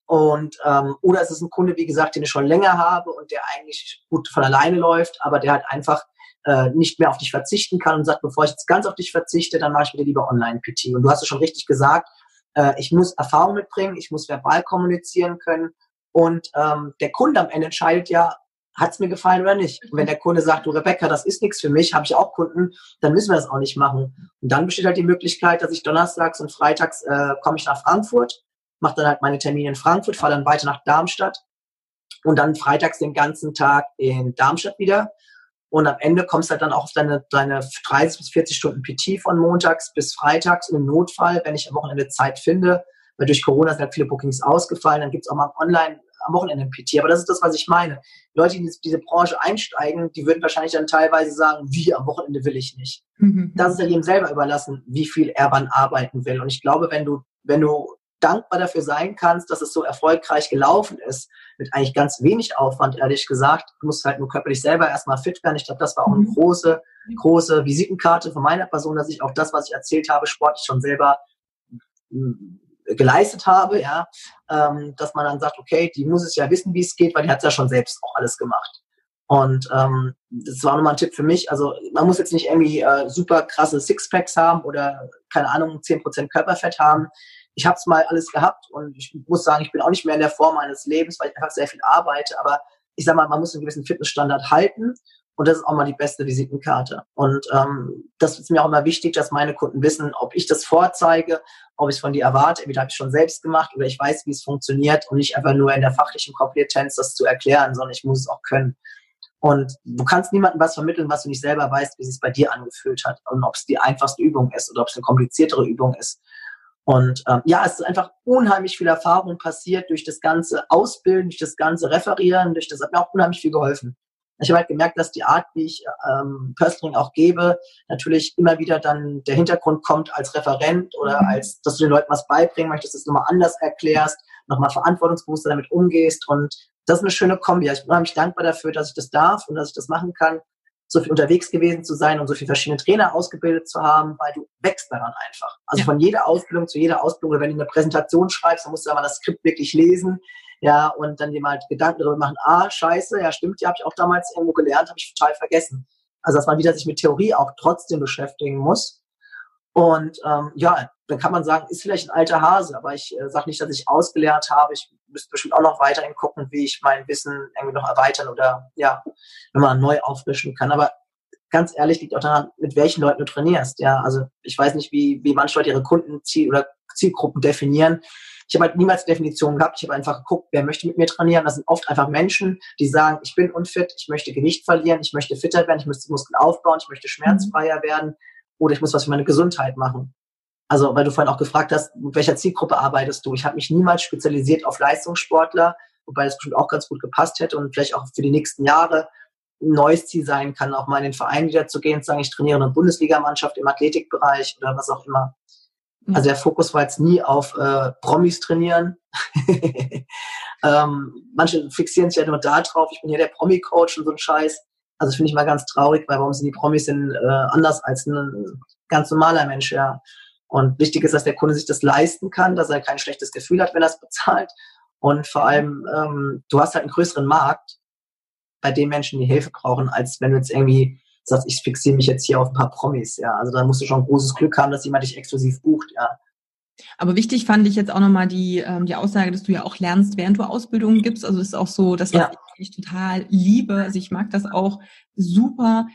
Und ähm, oder es ist ein Kunde, wie gesagt, den ich schon länger habe und der eigentlich gut von alleine läuft, aber der halt einfach äh, nicht mehr auf dich verzichten kann und sagt, bevor ich jetzt ganz auf dich verzichte, dann mache ich wieder lieber Online-PT. Und du hast es schon richtig gesagt, äh, ich muss Erfahrung mitbringen, ich muss verbal kommunizieren können und ähm, der Kunde am Ende entscheidet ja, hat es mir gefallen oder nicht. Und wenn der Kunde sagt, du Rebecca, das ist nichts für mich, habe ich auch Kunden, dann müssen wir das auch nicht machen. Und dann besteht halt die Möglichkeit, dass ich donnerstags und freitags äh, komme ich nach Frankfurt, mache dann halt meine Termine in Frankfurt, fahre dann weiter nach Darmstadt und dann freitags den ganzen Tag in Darmstadt wieder und am Ende kommst du halt dann auch auf deine, deine 30 bis 40 Stunden PT von montags bis freitags. Und im Notfall, wenn ich am Wochenende Zeit finde, weil durch Corona sind halt viele Bookings ausgefallen, dann gibt's auch mal online am Wochenende ein PT. Aber das ist das, was ich meine. Leute, die in diese Branche einsteigen, die würden wahrscheinlich dann teilweise sagen, wie am Wochenende will ich nicht. Mhm. Das ist ja jedem selber überlassen, wie viel er wann arbeiten will. Und ich glaube, wenn du, wenn du dankbar dafür sein kannst, dass es so erfolgreich gelaufen ist, mit eigentlich ganz wenig Aufwand, ehrlich gesagt. Du musst halt nur körperlich selber erstmal fit werden. Ich glaube, das war auch eine mhm. große, große Visitenkarte von meiner Person, dass ich auch das, was ich erzählt habe, sportlich schon selber hm, geleistet habe, ja, ähm, dass man dann sagt, okay, die muss es ja wissen, wie es geht, weil die hat es ja schon selbst auch alles gemacht. Und ähm, das war nochmal ein Tipp für mich. Also man muss jetzt nicht irgendwie äh, super krasse Sixpacks haben oder keine Ahnung, zehn Prozent Körperfett haben ich habe es mal alles gehabt und ich muss sagen, ich bin auch nicht mehr in der Form meines Lebens, weil ich einfach sehr viel arbeite. Aber ich sage mal, man muss einen gewissen Fitnessstandard halten und das ist auch mal die beste Visitenkarte. Und ähm, das ist mir auch immer wichtig, dass meine Kunden wissen, ob ich das vorzeige, ob ich es von dir erwarte. Entweder habe ich schon selbst gemacht oder ich weiß, wie es funktioniert und nicht einfach nur in der fachlichen Kompetenz das zu erklären, sondern ich muss es auch können. Und du kannst niemandem was vermitteln, was du nicht selber weißt, wie es sich bei dir angefühlt hat und ob es die einfachste Übung ist oder ob es eine kompliziertere Übung ist. Und ähm, ja, es ist einfach unheimlich viel Erfahrung passiert durch das ganze Ausbilden, durch das ganze Referieren, durch das hat mir auch unheimlich viel geholfen. Ich habe halt gemerkt, dass die Art, wie ich ähm, Pöstring auch gebe, natürlich immer wieder dann der Hintergrund kommt als Referent oder mhm. als, dass du den Leuten was beibringen möchtest, dass du es nochmal anders erklärst, nochmal verantwortungsbewusster damit umgehst. Und das ist eine schöne Kombi. Ich bin unheimlich dankbar dafür, dass ich das darf und dass ich das machen kann so viel unterwegs gewesen zu sein und so viele verschiedene Trainer ausgebildet zu haben, weil du wächst daran einfach. Also ja. von jeder Ausbildung zu jeder Ausbildung, oder wenn du eine Präsentation schreibst, dann musst du aber das Skript wirklich lesen, ja, und dann dir mal Gedanken darüber machen, ah, scheiße, ja, stimmt, ja, habe ich auch damals irgendwo gelernt, habe ich total vergessen. Also dass man wieder sich mit Theorie auch trotzdem beschäftigen muss. Und ähm, ja, dann kann man sagen, ist vielleicht ein alter Hase, aber ich äh, sage nicht, dass ich ausgelernt habe. Ich müsste bestimmt auch noch weiterhin gucken, wie ich mein Wissen irgendwie noch erweitern oder ja, nochmal neu auffrischen kann. Aber ganz ehrlich liegt auch daran, mit welchen Leuten du trainierst. Ja, also ich weiß nicht, wie, wie manche Leute ihre Kundenziel oder Zielgruppen definieren. Ich habe halt niemals Definitionen gehabt. Ich habe einfach geguckt, wer möchte mit mir trainieren. Das sind oft einfach Menschen, die sagen, ich bin unfit, ich möchte Gewicht verlieren, ich möchte fitter werden, ich möchte Muskeln aufbauen, ich möchte schmerzfreier werden oder ich muss was für meine Gesundheit machen. Also, weil du vorhin auch gefragt hast, mit welcher Zielgruppe arbeitest du? Ich habe mich niemals spezialisiert auf Leistungssportler, wobei das bestimmt auch ganz gut gepasst hätte und vielleicht auch für die nächsten Jahre ein neues Ziel sein kann, auch mal in den Verein wieder zu gehen und sagen, ich trainiere eine Bundesligamannschaft im Athletikbereich oder was auch immer. Also der Fokus war jetzt nie auf äh, Promis trainieren. ähm, manche fixieren sich ja nur da drauf, ich bin hier der Promi-Coach und so ein Scheiß. Also finde ich mal ganz traurig, weil warum sind die Promis denn äh, anders als ein ganz normaler Mensch, ja. Und wichtig ist, dass der Kunde sich das leisten kann, dass er kein schlechtes Gefühl hat, wenn er es bezahlt. Und vor allem, ähm, du hast halt einen größeren Markt bei den Menschen, die Hilfe brauchen, als wenn du jetzt irgendwie sagst, ich fixiere mich jetzt hier auf ein paar Promis, ja. Also da musst du schon großes Glück haben, dass jemand dich exklusiv bucht, ja. Aber wichtig fand ich jetzt auch nochmal die, ähm, die Aussage, dass du ja auch lernst, während du Ausbildungen gibst. Also das ist auch so, das, was ja. ich total liebe. Also ich mag das auch super.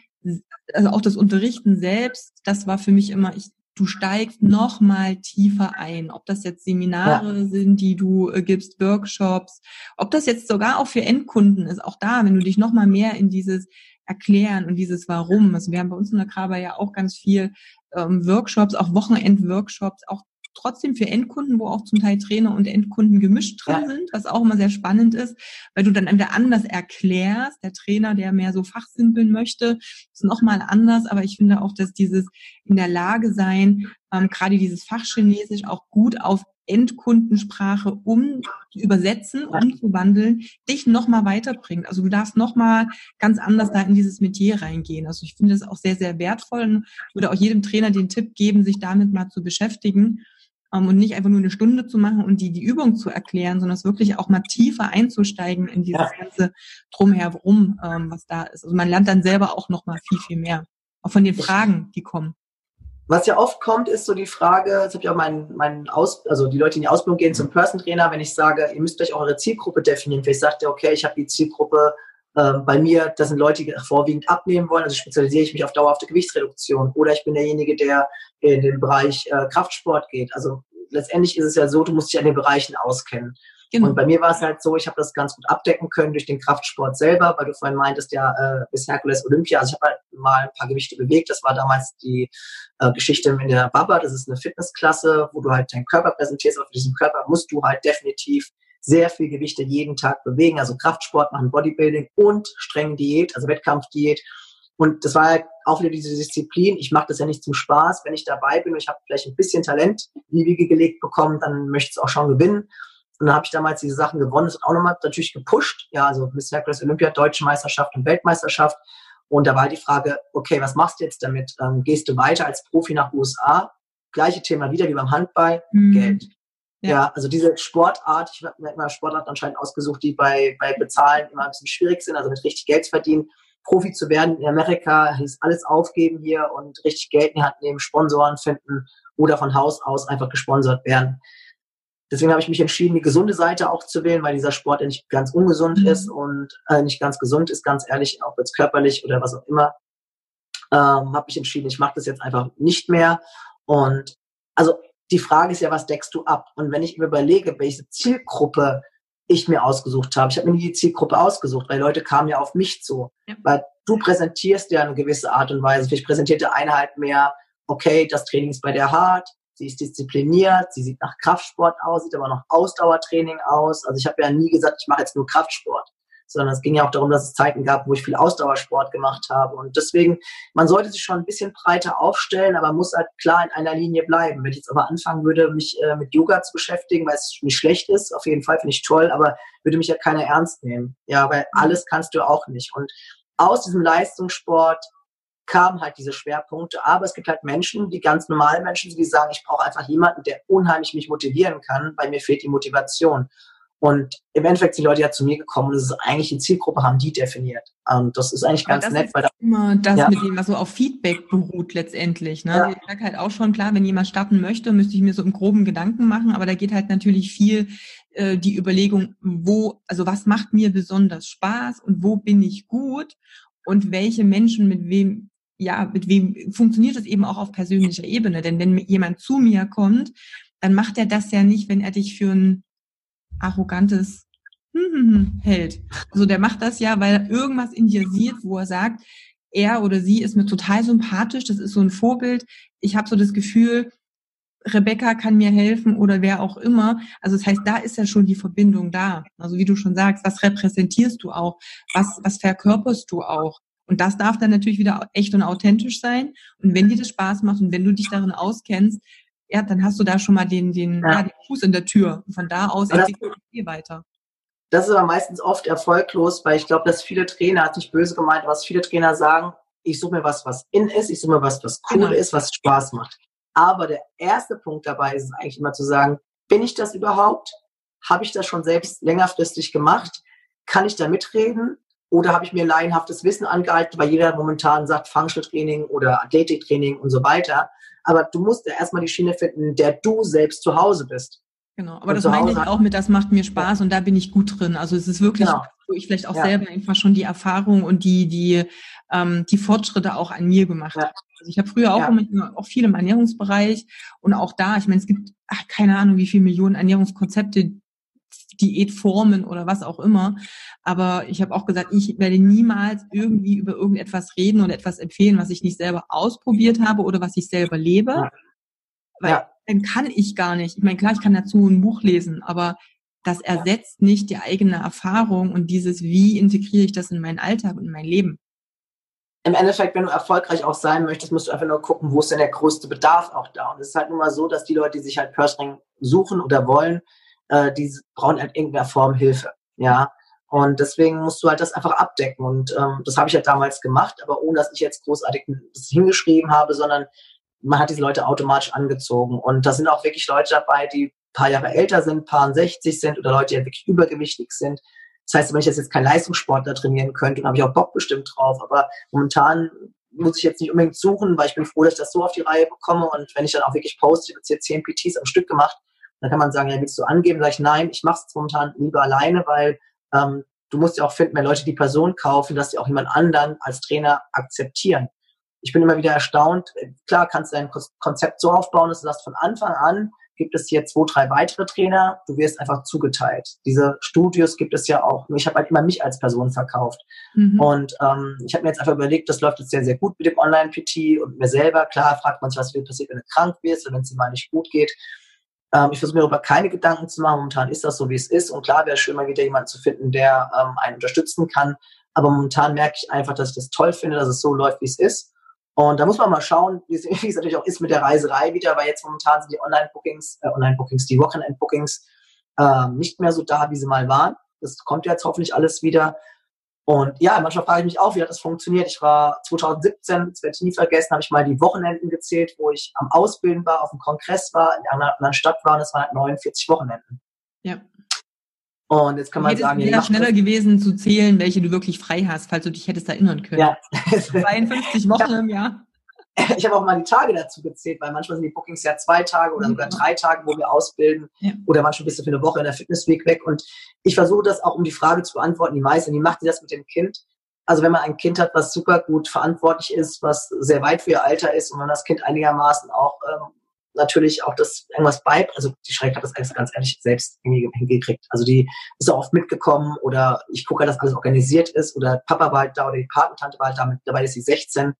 Also auch das Unterrichten selbst, das war für mich immer, ich, du steigst noch mal tiefer ein. Ob das jetzt Seminare ja. sind, die du äh, gibst, Workshops, ob das jetzt sogar auch für Endkunden ist, auch da, wenn du dich noch mal mehr in dieses Erklären und dieses Warum. Also wir haben bei uns in der Kraba ja auch ganz viel ähm, Workshops, auch Wochenend-Workshops, auch trotzdem für Endkunden, wo auch zum Teil Trainer und Endkunden gemischt drin ja. sind, was auch immer sehr spannend ist, weil du dann entweder anders erklärst, der Trainer, der mehr so fachsimpeln möchte, ist nochmal anders, aber ich finde auch, dass dieses in der Lage sein, ähm, gerade dieses Fachchinesisch auch gut auf Endkundensprache um übersetzen, umzuwandeln, dich nochmal weiterbringt. Also du darfst nochmal ganz anders da in dieses Metier reingehen. Also ich finde das auch sehr, sehr wertvoll und würde auch jedem Trainer den Tipp geben, sich damit mal zu beschäftigen und nicht einfach nur eine Stunde zu machen und die, die Übung zu erklären, sondern es wirklich auch mal tiefer einzusteigen in dieses ja. ganze Drumherum, ähm, was da ist. Also man lernt dann selber auch noch mal viel, viel mehr. Auch von den Fragen, die kommen. Was ja oft kommt, ist so die Frage, das habe ich auch meinen, meinen Aus, also die Leute, die in die Ausbildung gehen zum Person Trainer, wenn ich sage, ihr müsst euch eure Zielgruppe definieren. Vielleicht sagt ihr, okay, ich habe die Zielgruppe bei mir, das sind Leute, die vorwiegend abnehmen wollen, also spezialisiere ich mich auf dauerhafte Gewichtsreduktion. Oder ich bin derjenige, der in den Bereich äh, Kraftsport geht. Also letztendlich ist es ja so, du musst dich an den Bereichen auskennen. Genau. Und bei mir war es halt so, ich habe das ganz gut abdecken können durch den Kraftsport selber, weil du vorhin meintest, ja, äh, bis Herkules Olympia, also ich habe halt mal ein paar Gewichte bewegt. Das war damals die äh, Geschichte in der Baba, das ist eine Fitnessklasse, wo du halt deinen Körper präsentierst. Auf diesem Körper musst du halt definitiv sehr viel Gewichte jeden Tag bewegen, also Kraftsport machen, Bodybuilding und strenge Diät, also Wettkampfdiät. Und das war halt auch wieder diese Disziplin. Ich mache das ja nicht zum Spaß. Wenn ich dabei bin und ich habe vielleicht ein bisschen Talent in die Wiege gelegt bekommen, dann möchte ich es auch schon gewinnen. Und dann habe ich damals diese Sachen gewonnen. Das hat auch nochmal natürlich gepusht. Ja, also Miss Hercules Olympia, Deutsche Meisterschaft und Weltmeisterschaft. Und da war die Frage, okay, was machst du jetzt damit? Ähm, gehst du weiter als Profi nach USA? Gleiche Thema wieder wie beim Handball, mhm. Geld. Ja. ja. also diese Sportart, ich habe mir immer Sportart anscheinend ausgesucht, die bei, bei Bezahlen immer ein bisschen schwierig sind, also mit richtig Geld zu verdienen. Profi zu werden in Amerika, hieß alles aufgeben hier und richtig Geld in die Hand nehmen, Sponsoren finden oder von Haus aus einfach gesponsert werden. Deswegen habe ich mich entschieden, die gesunde Seite auch zu wählen, weil dieser Sport ja nicht ganz ungesund mhm. ist und äh, nicht ganz gesund ist, ganz ehrlich, auch jetzt körperlich oder was auch immer. Ähm, habe ich entschieden, ich mache das jetzt einfach nicht mehr. Und also die Frage ist ja, was deckst du ab? Und wenn ich mir überlege, welche Zielgruppe ich mir ausgesucht habe. Ich habe mir nie die Zielgruppe ausgesucht, weil Leute kamen ja auf mich zu. Ja. Weil du präsentierst ja eine gewisse Art und Weise. Vielleicht präsentiert der eine halt mehr, okay, das Training ist bei der hart, sie ist diszipliniert, sie sieht nach Kraftsport aus, sieht aber noch Ausdauertraining aus. Also ich habe ja nie gesagt, ich mache jetzt nur Kraftsport sondern es ging ja auch darum, dass es Zeiten gab, wo ich viel Ausdauersport gemacht habe. Und deswegen, man sollte sich schon ein bisschen breiter aufstellen, aber muss halt klar in einer Linie bleiben. Wenn ich jetzt aber anfangen würde, mich äh, mit Yoga zu beschäftigen, weil es nicht schlecht ist, auf jeden Fall finde ich toll, aber würde mich ja keiner ernst nehmen. Ja, weil alles kannst du auch nicht. Und aus diesem Leistungssport kamen halt diese Schwerpunkte. Aber es gibt halt Menschen, die ganz normale Menschen, die sagen, ich brauche einfach jemanden, der unheimlich mich motivieren kann, weil mir fehlt die Motivation. Und im Endeffekt sind die Leute ja zu mir gekommen und es ist eigentlich eine Zielgruppe, haben die definiert. Und das ist eigentlich ganz nett. Weil da, immer das, ja. mit dem, was so auf Feedback beruht letztendlich. Ne? Ja. Ich sage halt auch schon, klar, wenn jemand starten möchte, müsste ich mir so im groben Gedanken machen, aber da geht halt natürlich viel äh, die Überlegung, wo, also was macht mir besonders Spaß und wo bin ich gut und welche Menschen mit wem ja, mit wem funktioniert das eben auch auf persönlicher Ebene? Denn wenn jemand zu mir kommt, dann macht er das ja nicht, wenn er dich für ein arrogantes hält. Also der macht das ja, weil er irgendwas in dir sieht, wo er sagt, er oder sie ist mir total sympathisch, das ist so ein Vorbild. Ich habe so das Gefühl, Rebecca kann mir helfen oder wer auch immer. Also das heißt, da ist ja schon die Verbindung da. Also wie du schon sagst, was repräsentierst du auch? Was, was verkörperst du auch? Und das darf dann natürlich wieder echt und authentisch sein. Und wenn dir das Spaß macht und wenn du dich darin auskennst, ja, dann hast du da schon mal den, den, ja. ja den Fuß in der Tür. Und von da aus entwickelt es weiter. das ist aber meistens oft erfolglos, weil ich glaube, dass viele Trainer, hat nicht böse gemeint, was viele Trainer sagen, ich suche mir was, was in ist, ich suche mir was, was cool genau. ist, was Spaß macht. Aber der erste Punkt dabei ist eigentlich immer zu sagen, bin ich das überhaupt? Habe ich das schon selbst längerfristig gemacht? Kann ich da mitreden? Oder habe ich mir laienhaftes Wissen angehalten, weil jeder momentan sagt Functional oder Athletiktraining und so weiter. Aber du musst ja erstmal die Schiene finden, der du selbst zu Hause bist. Genau, aber und das meine ich auch mit, das macht mir Spaß und da bin ich gut drin. Also es ist wirklich, genau. wo ich vielleicht auch ja. selber einfach schon die Erfahrung und die, die, ähm, die Fortschritte auch an mir gemacht ja. habe. Also ich habe früher auch, ja. immer, auch viel im Ernährungsbereich und auch da, ich meine, es gibt ach, keine Ahnung, wie viele Millionen Ernährungskonzepte, Diätformen oder was auch immer. Aber ich habe auch gesagt, ich werde niemals irgendwie über irgendetwas reden und etwas empfehlen, was ich nicht selber ausprobiert habe oder was ich selber lebe. Ja. Weil ja. dann kann ich gar nicht. Ich meine, klar, ich kann dazu ein Buch lesen, aber das ersetzt nicht die eigene Erfahrung und dieses, wie integriere ich das in meinen Alltag und in mein Leben. Im Endeffekt, wenn du erfolgreich auch sein möchtest, musst du einfach nur gucken, wo ist denn der größte Bedarf auch da. Und es ist halt nun mal so, dass die Leute, die sich halt Personal suchen oder wollen, äh, die brauchen halt irgendeiner Form Hilfe. Ja. Und deswegen musst du halt das einfach abdecken. Und ähm, das habe ich halt damals gemacht, aber ohne dass ich jetzt großartig das hingeschrieben habe, sondern man hat diese Leute automatisch angezogen. Und da sind auch wirklich Leute dabei, die paar Jahre älter sind, paar 60 sind oder Leute, die wirklich übergewichtig sind. Das heißt, wenn ich jetzt kein Leistungssportler trainieren könnte, dann habe ich auch Bock bestimmt drauf. Aber momentan muss ich jetzt nicht unbedingt suchen, weil ich bin froh, dass ich das so auf die Reihe bekomme. Und wenn ich dann auch wirklich poste, ich habe jetzt hier 10 PTs am Stück gemacht, dann kann man sagen, ja, willst du angeben? Sag ich, nein, ich mache es momentan lieber alleine, weil ähm, du musst ja auch finden, wenn Leute die Person kaufen, dass sie auch jemand anderen als Trainer akzeptieren. Ich bin immer wieder erstaunt. Klar kannst du dein Konzept so aufbauen, dass du sagst, von Anfang an gibt es hier zwei, drei weitere Trainer, du wirst einfach zugeteilt. Diese Studios gibt es ja auch. Nur ich habe halt immer mich als Person verkauft. Mhm. Und ähm, ich habe mir jetzt einfach überlegt, das läuft jetzt sehr, sehr gut mit dem Online-PT und mir selber. Klar fragt man sich, was wird passiert, wenn du krank wirst oder wenn es dir mal nicht gut geht. Ähm, ich versuche mir darüber keine Gedanken zu machen. Momentan ist das so, wie es ist. Und klar wäre es schön, mal wieder jemanden zu finden, der ähm, einen unterstützen kann. Aber momentan merke ich einfach, dass ich das toll finde, dass es so läuft, wie es ist. Und da muss man mal schauen, wie es, wie es natürlich auch ist mit der Reiserei wieder, weil jetzt momentan sind die Online-Bookings, äh, Online-Bookings, die Wochenend-Bookings äh, nicht mehr so da, wie sie mal waren. Das kommt jetzt hoffentlich alles wieder. Und ja, manchmal frage ich mich auch, wie hat das funktioniert. Ich war 2017, das werde ich nie vergessen, habe ich mal die Wochenenden gezählt, wo ich am Ausbilden war, auf dem Kongress war, in einer anderen Stadt war und das waren halt 49 Wochenenden. Ja. Und jetzt kann man sagen, wäre schneller das. gewesen zu zählen, welche du wirklich frei hast, falls du dich hättest erinnern können. Ja. 52 Wochen im Jahr. ich habe auch mal die Tage dazu gezählt, weil manchmal sind die Bookings ja zwei Tage oder sogar drei Tage, wo wir ausbilden. Ja. Oder manchmal bist du für eine Woche in der Fitnessweek weg. Und ich versuche das auch, um die Frage zu beantworten, die meisten, wie macht ihr das mit dem Kind? Also wenn man ein Kind hat, was super gut verantwortlich ist, was sehr weit für ihr Alter ist und wenn das Kind einigermaßen auch ähm, natürlich auch das irgendwas bei, also die Schreck hat das alles ganz ehrlich selbst hingekriegt. Also die ist auch oft mitgekommen oder ich gucke, dass alles organisiert ist oder Papa war halt da oder die Patentante war halt da, mit, dabei ist sie 16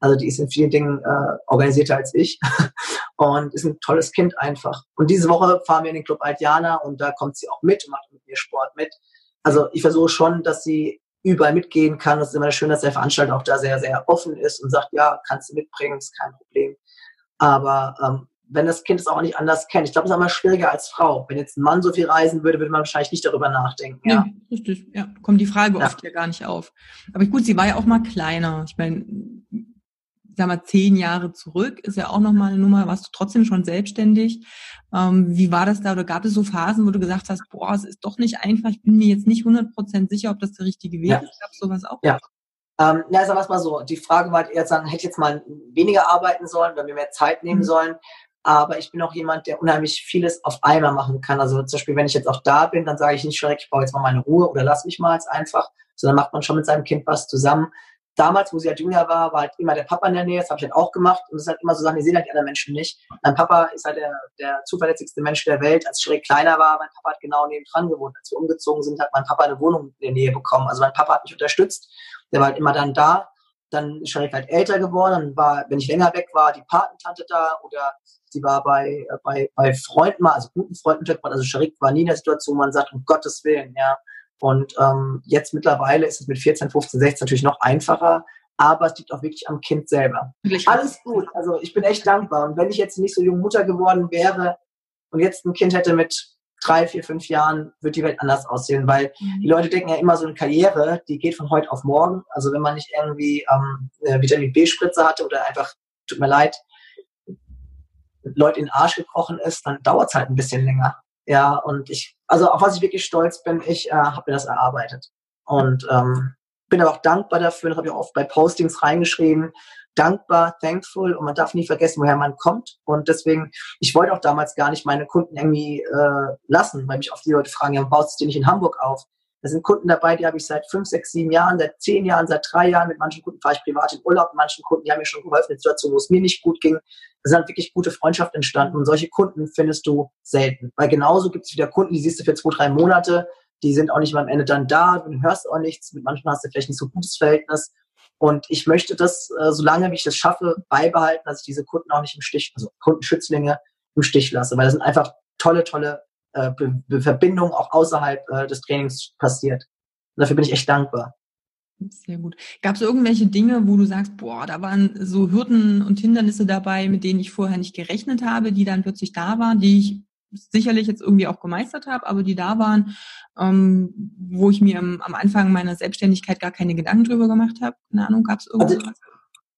also die ist in vielen Dingen äh, organisierter als ich und ist ein tolles Kind einfach. Und diese Woche fahren wir in den Club Altiana und da kommt sie auch mit und macht mit mir Sport mit. Also ich versuche schon, dass sie überall mitgehen kann. Das ist immer schön, dass der Veranstalter auch da sehr, sehr offen ist und sagt, ja, kannst du mitbringen, ist kein Problem. Aber ähm, wenn das Kind es auch nicht anders kennt, ich glaube, es ist immer schwieriger als Frau. Wenn jetzt ein Mann so viel reisen würde, würde man wahrscheinlich nicht darüber nachdenken. Ja, ja richtig. Ja, kommt die Frage ja. oft ja gar nicht auf. Aber gut, sie war ja auch mal kleiner. Ich meine, sag mal, zehn Jahre zurück, ist ja auch nochmal eine Nummer, warst du trotzdem schon selbstständig. Ähm, wie war das da? Oder gab es so Phasen, wo du gesagt hast, boah, es ist doch nicht einfach, ich bin mir jetzt nicht 100% sicher, ob das der richtige Weg ja. ist? Gab es sowas auch? Ja. Ähm, na, sagen wir es mal so. Die Frage war eher sagen, hätte ich jetzt mal weniger arbeiten sollen, oder mir mehr Zeit nehmen mhm. sollen. Aber ich bin auch jemand, der unheimlich vieles auf einmal machen kann. Also zum Beispiel, wenn ich jetzt auch da bin, dann sage ich nicht direkt, ich brauche jetzt mal meine Ruhe oder lass mich mal jetzt einfach, sondern macht man schon mit seinem Kind was zusammen damals, wo sie halt jünger war, war halt immer der Papa in der Nähe. Das habe ich halt auch gemacht. Und das ist halt immer so Sachen, die sehen halt die anderen Menschen nicht. Mein Papa ist halt der, der zuverlässigste Mensch der Welt. Als schräg kleiner war, mein Papa hat genau neben dran gewohnt. Als wir umgezogen sind, hat mein Papa eine Wohnung in der Nähe bekommen. Also mein Papa hat mich unterstützt. Der war halt immer dann da. Dann ist Sharif halt älter geworden. Dann war, wenn ich länger weg war, die Patentante da oder sie war bei, bei, bei Freunden mal, also guten Freunden. Also Sharif war nie in der Situation, wo man sagt, um Gottes Willen, ja, und ähm, jetzt mittlerweile ist es mit 14, 15, 16 natürlich noch einfacher, aber es liegt auch wirklich am Kind selber. Wirklich? Alles gut. Also ich bin echt dankbar. Und wenn ich jetzt nicht so junge Mutter geworden wäre und jetzt ein Kind hätte mit drei, vier, fünf Jahren wird die Welt anders aussehen, weil die Leute denken ja immer so eine Karriere, die geht von heute auf morgen. Also wenn man nicht irgendwie ähm, eine Vitamin B-Spritze hatte oder einfach, tut mir leid, Leute in den Arsch gekrochen ist, dann dauert es halt ein bisschen länger. Ja, und ich, also auf was ich wirklich stolz bin, ich äh, habe mir das erarbeitet. Und ähm, bin aber auch dankbar dafür, das habe ich auch oft bei Postings reingeschrieben, dankbar, thankful und man darf nie vergessen, woher man kommt. Und deswegen, ich wollte auch damals gar nicht meine Kunden irgendwie äh, lassen, weil mich oft die Leute fragen, ja, baust du die nicht in Hamburg auf? Da sind Kunden dabei, die habe ich seit fünf, sechs, sieben Jahren, seit zehn Jahren, seit drei Jahren. Mit manchen Kunden fahre ich privat in Urlaub, mit manchen Kunden, die haben mir schon geholfen in Situationen, wo es mir nicht gut ging. Da sind wirklich gute Freundschaften entstanden und solche Kunden findest du selten. Weil genauso gibt es wieder Kunden, die siehst du für zwei, drei Monate, die sind auch nicht mehr am Ende dann da, du hörst auch nichts, mit manchen hast du vielleicht nicht so gutes Verhältnis. Und ich möchte das, äh, solange ich das schaffe, beibehalten, dass ich diese Kunden auch nicht im Stich, also Kundenschützlinge im Stich lasse, weil das sind einfach tolle, tolle äh, Be Be Verbindungen auch außerhalb äh, des Trainings passiert. Und dafür bin ich echt dankbar. Sehr gut. Gab es irgendwelche Dinge, wo du sagst, boah, da waren so Hürden und Hindernisse dabei, mit denen ich vorher nicht gerechnet habe, die dann plötzlich da waren, die ich sicherlich jetzt irgendwie auch gemeistert habe, aber die da waren, ähm, wo ich mir am, am, Anfang meiner Selbstständigkeit gar keine Gedanken drüber gemacht habe. Keine Ahnung, gab es irgendwas? Also,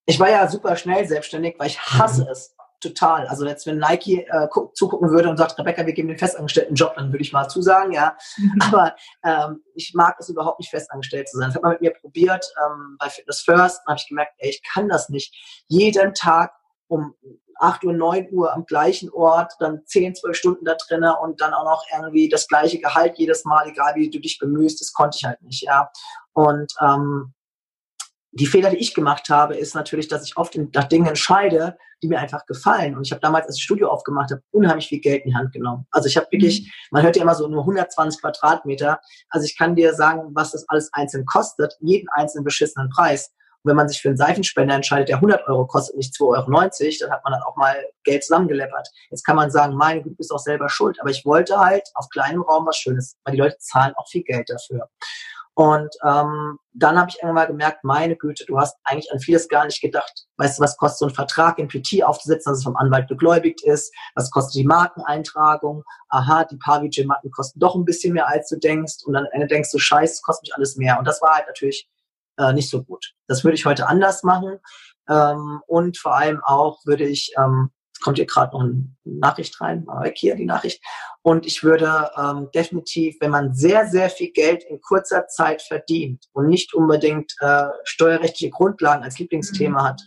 ich war ja super schnell selbstständig, weil ich hasse mhm. es total. Also jetzt, wenn Nike äh, zugucken würde und sagt, Rebecca, wir geben den festangestellten Job, dann würde ich mal zusagen, ja. Mhm. Aber ähm, ich mag es überhaupt nicht, festangestellt zu sein. Das hat man mit mir probiert ähm, bei Fitness First. Dann habe ich gemerkt, ey, ich kann das nicht. Jeden Tag um 8 Uhr, 9 Uhr am gleichen Ort, dann 10, 12 Stunden da drinnen und dann auch noch irgendwie das gleiche Gehalt jedes Mal, egal wie du dich bemühst, das konnte ich halt nicht, ja. Und ähm, die Fehler, die ich gemacht habe, ist natürlich, dass ich oft nach Dingen entscheide, die mir einfach gefallen. Und ich habe damals, als ich Studio aufgemacht habe, unheimlich viel Geld in die Hand genommen. Also ich habe wirklich, mhm. man hört ja immer so nur 120 Quadratmeter. Also ich kann dir sagen, was das alles einzeln kostet, jeden einzelnen beschissenen Preis. Und wenn man sich für einen Seifenspender entscheidet, der 100 Euro kostet, nicht 2,90 Euro, dann hat man dann auch mal Geld zusammengeleppert. Jetzt kann man sagen, meine, du bist auch selber schuld. Aber ich wollte halt auf kleinem Raum was Schönes, weil die Leute zahlen auch viel Geld dafür. Und ähm, dann habe ich irgendwann gemerkt, meine Güte, du hast eigentlich an vieles gar nicht gedacht. Weißt du, was kostet so ein Vertrag in PT aufzusetzen, dass es vom Anwalt begläubigt ist? Was kostet die Markeneintragung? Aha, die Pavi-Gym-Matten kosten doch ein bisschen mehr, als du denkst. Und dann denkst du, scheiße, es kostet mich alles mehr. Und das war halt natürlich äh, nicht so gut. Das würde ich heute anders machen. Ähm, und vor allem auch würde ich, ähm, kommt hier gerade noch eine Nachricht rein, mal weg hier die Nachricht. Und ich würde ähm, definitiv, wenn man sehr, sehr viel Geld in kurzer Zeit verdient und nicht unbedingt äh, steuerrechtliche Grundlagen als Lieblingsthema mhm. hat,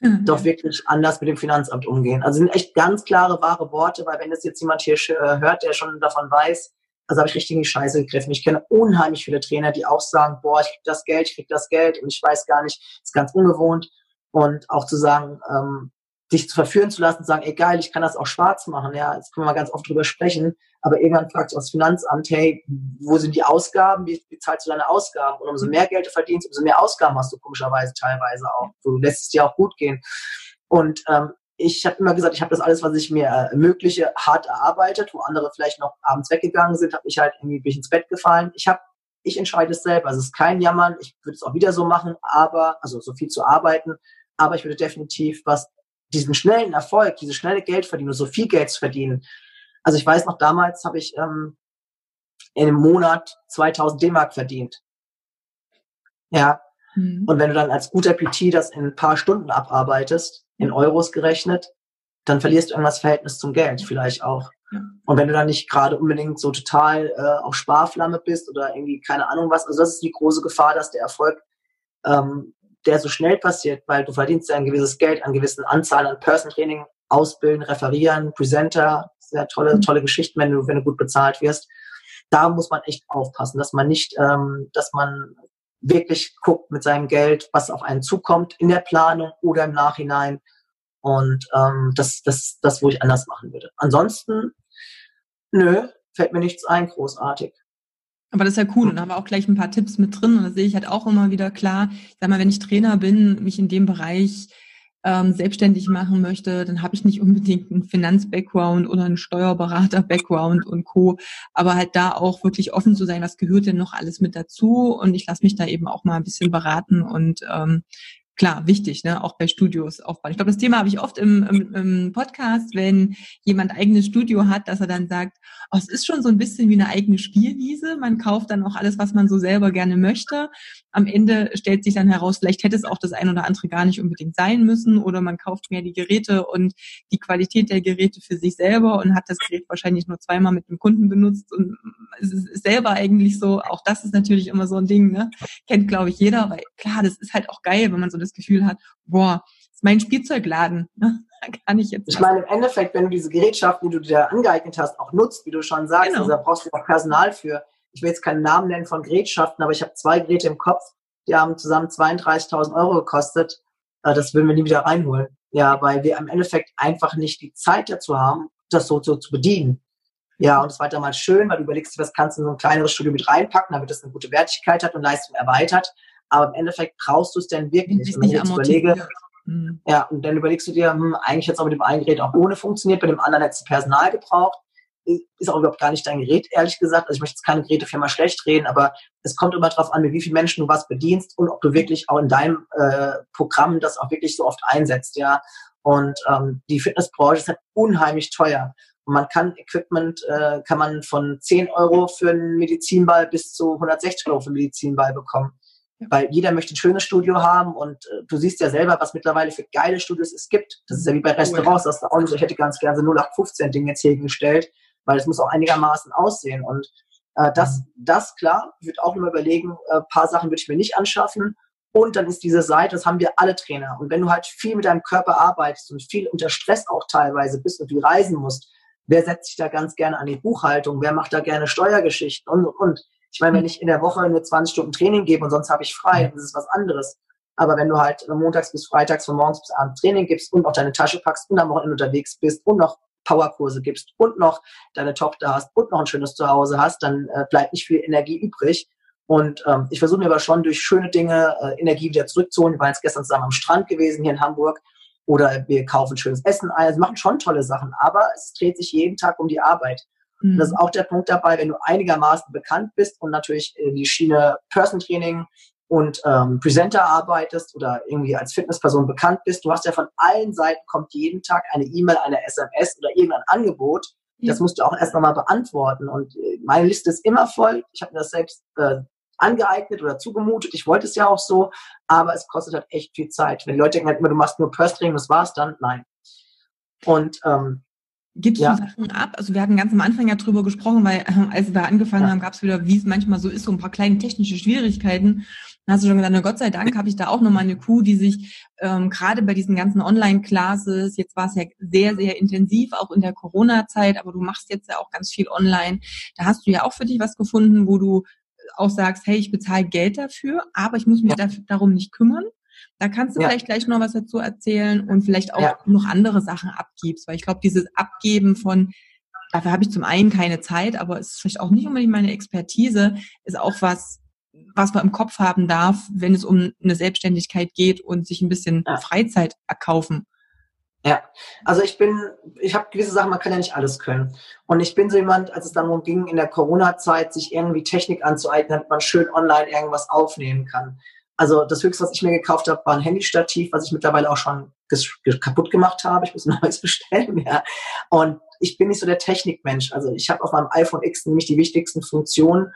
mhm. doch wirklich anders mit dem Finanzamt umgehen. Also sind echt ganz klare, wahre Worte, weil wenn das jetzt jemand hier äh, hört, der schon davon weiß, also habe ich richtig in die Scheiße gegriffen. Ich kenne unheimlich viele Trainer, die auch sagen, boah, ich krieg das Geld, ich krieg das Geld und ich weiß gar nicht, ist ganz ungewohnt. Und auch zu sagen, ähm, dich zu verführen zu lassen, sagen, egal, ich kann das auch schwarz machen, ja, jetzt können wir mal ganz oft drüber sprechen, aber irgendwann fragt das Finanzamt, hey, wo sind die Ausgaben, wie, zahlst du deine Ausgaben? Und umso mehr Geld du verdienst, umso mehr Ausgaben hast du komischerweise teilweise auch. Du lässt es dir auch gut gehen. Und ähm, ich habe immer gesagt, ich habe das alles, was ich mir ermögliche, hart erarbeitet, wo andere vielleicht noch abends weggegangen sind, habe ich halt irgendwie bin ich ins Bett gefallen. Ich habe, ich entscheide es selber. Also es ist kein Jammern. Ich würde es auch wieder so machen, aber also so viel zu arbeiten. Aber ich würde definitiv was diesen schnellen Erfolg, dieses schnelle Geld verdienen, so viel Geld zu verdienen. Also ich weiß noch damals habe ich ähm, in einem Monat 2000 D-Mark verdient. Ja. Mhm. Und wenn du dann als guter PT das in ein paar Stunden abarbeitest, in Euros gerechnet, dann verlierst du irgendwas Verhältnis zum Geld vielleicht auch. Und wenn du dann nicht gerade unbedingt so total äh, auf Sparflamme bist oder irgendwie keine Ahnung was, also das ist die große Gefahr, dass der Erfolg, ähm, der so schnell passiert, weil du verdienst ja ein gewisses Geld an gewissen Anzahlen an Person Training, Ausbilden, Referieren, Presenter, sehr tolle, mhm. tolle Geschichten, wenn du, wenn du gut bezahlt wirst. Da muss man echt aufpassen, dass man nicht, ähm, dass man wirklich guckt mit seinem Geld, was auf einen zukommt in der Planung oder im Nachhinein. Und ähm, das, das, das, wo ich anders machen würde. Ansonsten, nö, fällt mir nichts ein, großartig. Aber das ist ja cool und da haben wir auch gleich ein paar Tipps mit drin und das sehe ich halt auch immer wieder klar. Ich sag mal, wenn ich Trainer bin, mich in dem Bereich ähm, selbstständig machen möchte, dann habe ich nicht unbedingt einen Finanz-Background oder einen Steuerberater-Background und Co. Aber halt da auch wirklich offen zu sein, was gehört denn noch alles mit dazu und ich lasse mich da eben auch mal ein bisschen beraten und ähm, klar, wichtig, ne? auch bei Studios aufbauen. Ich glaube, das Thema habe ich oft im, im, im Podcast, wenn jemand eigenes Studio hat, dass er dann sagt, oh, es ist schon so ein bisschen wie eine eigene Spielwiese. Man kauft dann auch alles, was man so selber gerne möchte. Am Ende stellt sich dann heraus, vielleicht hätte es auch das ein oder andere gar nicht unbedingt sein müssen oder man kauft mehr die Geräte und die Qualität der Geräte für sich selber und hat das Gerät wahrscheinlich nur zweimal mit dem Kunden benutzt und es ist selber eigentlich so, auch das ist natürlich immer so ein Ding, ne? Kennt, glaube ich, jeder, weil klar, das ist halt auch geil, wenn man so das das Gefühl hat, boah, ist mein Spielzeugladen. Ne? Da kann ich jetzt. Ich meine, im Endeffekt, wenn du diese Gerätschaften, die du dir angeeignet hast, auch nutzt, wie du schon sagst, genau. also da brauchst du auch Personal für. Ich will jetzt keinen Namen nennen von Gerätschaften, aber ich habe zwei Geräte im Kopf, die haben zusammen 32.000 Euro gekostet. Äh, das würden wir nie wieder reinholen. Ja, weil wir im Endeffekt einfach nicht die Zeit dazu haben, das so, so zu bedienen. Ja, und es war damals schön, weil du überlegst, was kannst du in so ein kleineres Studio mit reinpacken, damit es eine gute Wertigkeit hat und Leistung erweitert aber im Endeffekt brauchst du es denn wirklich? Wenn ich jetzt überlege, hm. ja, und dann überlegst du dir, hm, eigentlich hätte es auch mit dem einen Gerät auch ohne funktioniert, bei dem anderen hättest du Personal gebraucht. Ist auch überhaupt gar nicht dein Gerät, ehrlich gesagt. Also ich möchte jetzt keine Gerätefirma schlecht reden, aber es kommt immer darauf an, mit wie vielen Menschen du was bedienst und ob du wirklich auch in deinem äh, Programm das auch wirklich so oft einsetzt, ja. Und ähm, die Fitnessbranche ist halt unheimlich teuer. Und man kann Equipment, äh, kann man von 10 Euro für einen Medizinball bis zu 160 Euro für einen Medizinball bekommen weil jeder möchte ein schönes Studio haben und äh, du siehst ja selber, was mittlerweile für geile Studios es gibt. Das ist ja wie bei Restaurants, das ist auch nicht so, ich hätte ganz gerne so 0815 Ding jetzt hier gestellt, weil es muss auch einigermaßen aussehen. Und äh, das, das klar, ich würde auch immer überlegen, äh, paar Sachen würde ich mir nicht anschaffen. Und dann ist diese Seite, das haben wir alle Trainer. Und wenn du halt viel mit deinem Körper arbeitest und viel unter Stress auch teilweise bist und viel reisen musst, wer setzt sich da ganz gerne an die Buchhaltung, wer macht da gerne Steuergeschichten und, und, und ich meine, wenn ich in der Woche nur 20 Stunden Training gebe und sonst habe ich frei, das ist was anderes. Aber wenn du halt montags bis freitags von morgens bis abends Training gibst und auch deine Tasche packst und am Wochenende unterwegs bist und noch Powerkurse gibst und noch deine Tochter hast und noch ein schönes Zuhause hast, dann äh, bleibt nicht viel Energie übrig. Und ähm, ich versuche mir aber schon durch schöne Dinge äh, Energie wieder zurückzuholen. Wir waren jetzt gestern zusammen am Strand gewesen hier in Hamburg oder wir kaufen schönes Essen ein. Also machen schon tolle Sachen, aber es dreht sich jeden Tag um die Arbeit. Mhm. Das ist auch der Punkt dabei, wenn du einigermaßen bekannt bist und natürlich in die Schiene Person Training und ähm, Presenter arbeitest oder irgendwie als Fitnessperson bekannt bist, du hast ja von allen Seiten kommt jeden Tag eine E-Mail, eine SMS oder irgendein Angebot. Ja. Das musst du auch erst nochmal beantworten. Und äh, meine Liste ist immer voll. Ich habe mir das selbst äh, angeeignet oder zugemutet. Ich wollte es ja auch so, aber es kostet halt echt viel Zeit. Wenn Leute denken halt immer, du machst nur Purse Training, das war's dann. Nein. Und ähm, Gibst ja. du Sachen ab? Also wir hatten ganz am Anfang ja drüber gesprochen, weil äh, als wir angefangen ja. haben, gab es wieder, wie es manchmal so ist, so ein paar kleine technische Schwierigkeiten. Dann hast du schon gesagt, na Gott sei Dank habe ich da auch nochmal eine Kuh, die sich ähm, gerade bei diesen ganzen Online-Classes, jetzt war es ja sehr, sehr intensiv, auch in der Corona-Zeit, aber du machst jetzt ja auch ganz viel online. Da hast du ja auch für dich was gefunden, wo du auch sagst, hey, ich bezahle Geld dafür, aber ich muss mich ja. dafür, darum nicht kümmern. Da kannst du ja. vielleicht gleich noch was dazu erzählen und vielleicht auch ja. noch andere Sachen abgibst, weil ich glaube, dieses Abgeben von, dafür habe ich zum einen keine Zeit, aber es ist vielleicht auch nicht unbedingt meine Expertise, ist auch was, was man im Kopf haben darf, wenn es um eine Selbstständigkeit geht und sich ein bisschen ja. Freizeit erkaufen. Ja, also ich bin, ich habe gewisse Sachen, man kann ja nicht alles können. Und ich bin so jemand, als es dann darum ging, in der Corona-Zeit sich irgendwie Technik anzueignen, damit man schön online irgendwas aufnehmen kann. Also das Höchste, was ich mir gekauft habe, war ein Handystativ, was ich mittlerweile auch schon kaputt gemacht habe. Ich muss ein neues bestellen. Ja. Und ich bin nicht so der Technikmensch. Also ich habe auf meinem iPhone X nämlich die wichtigsten Funktionen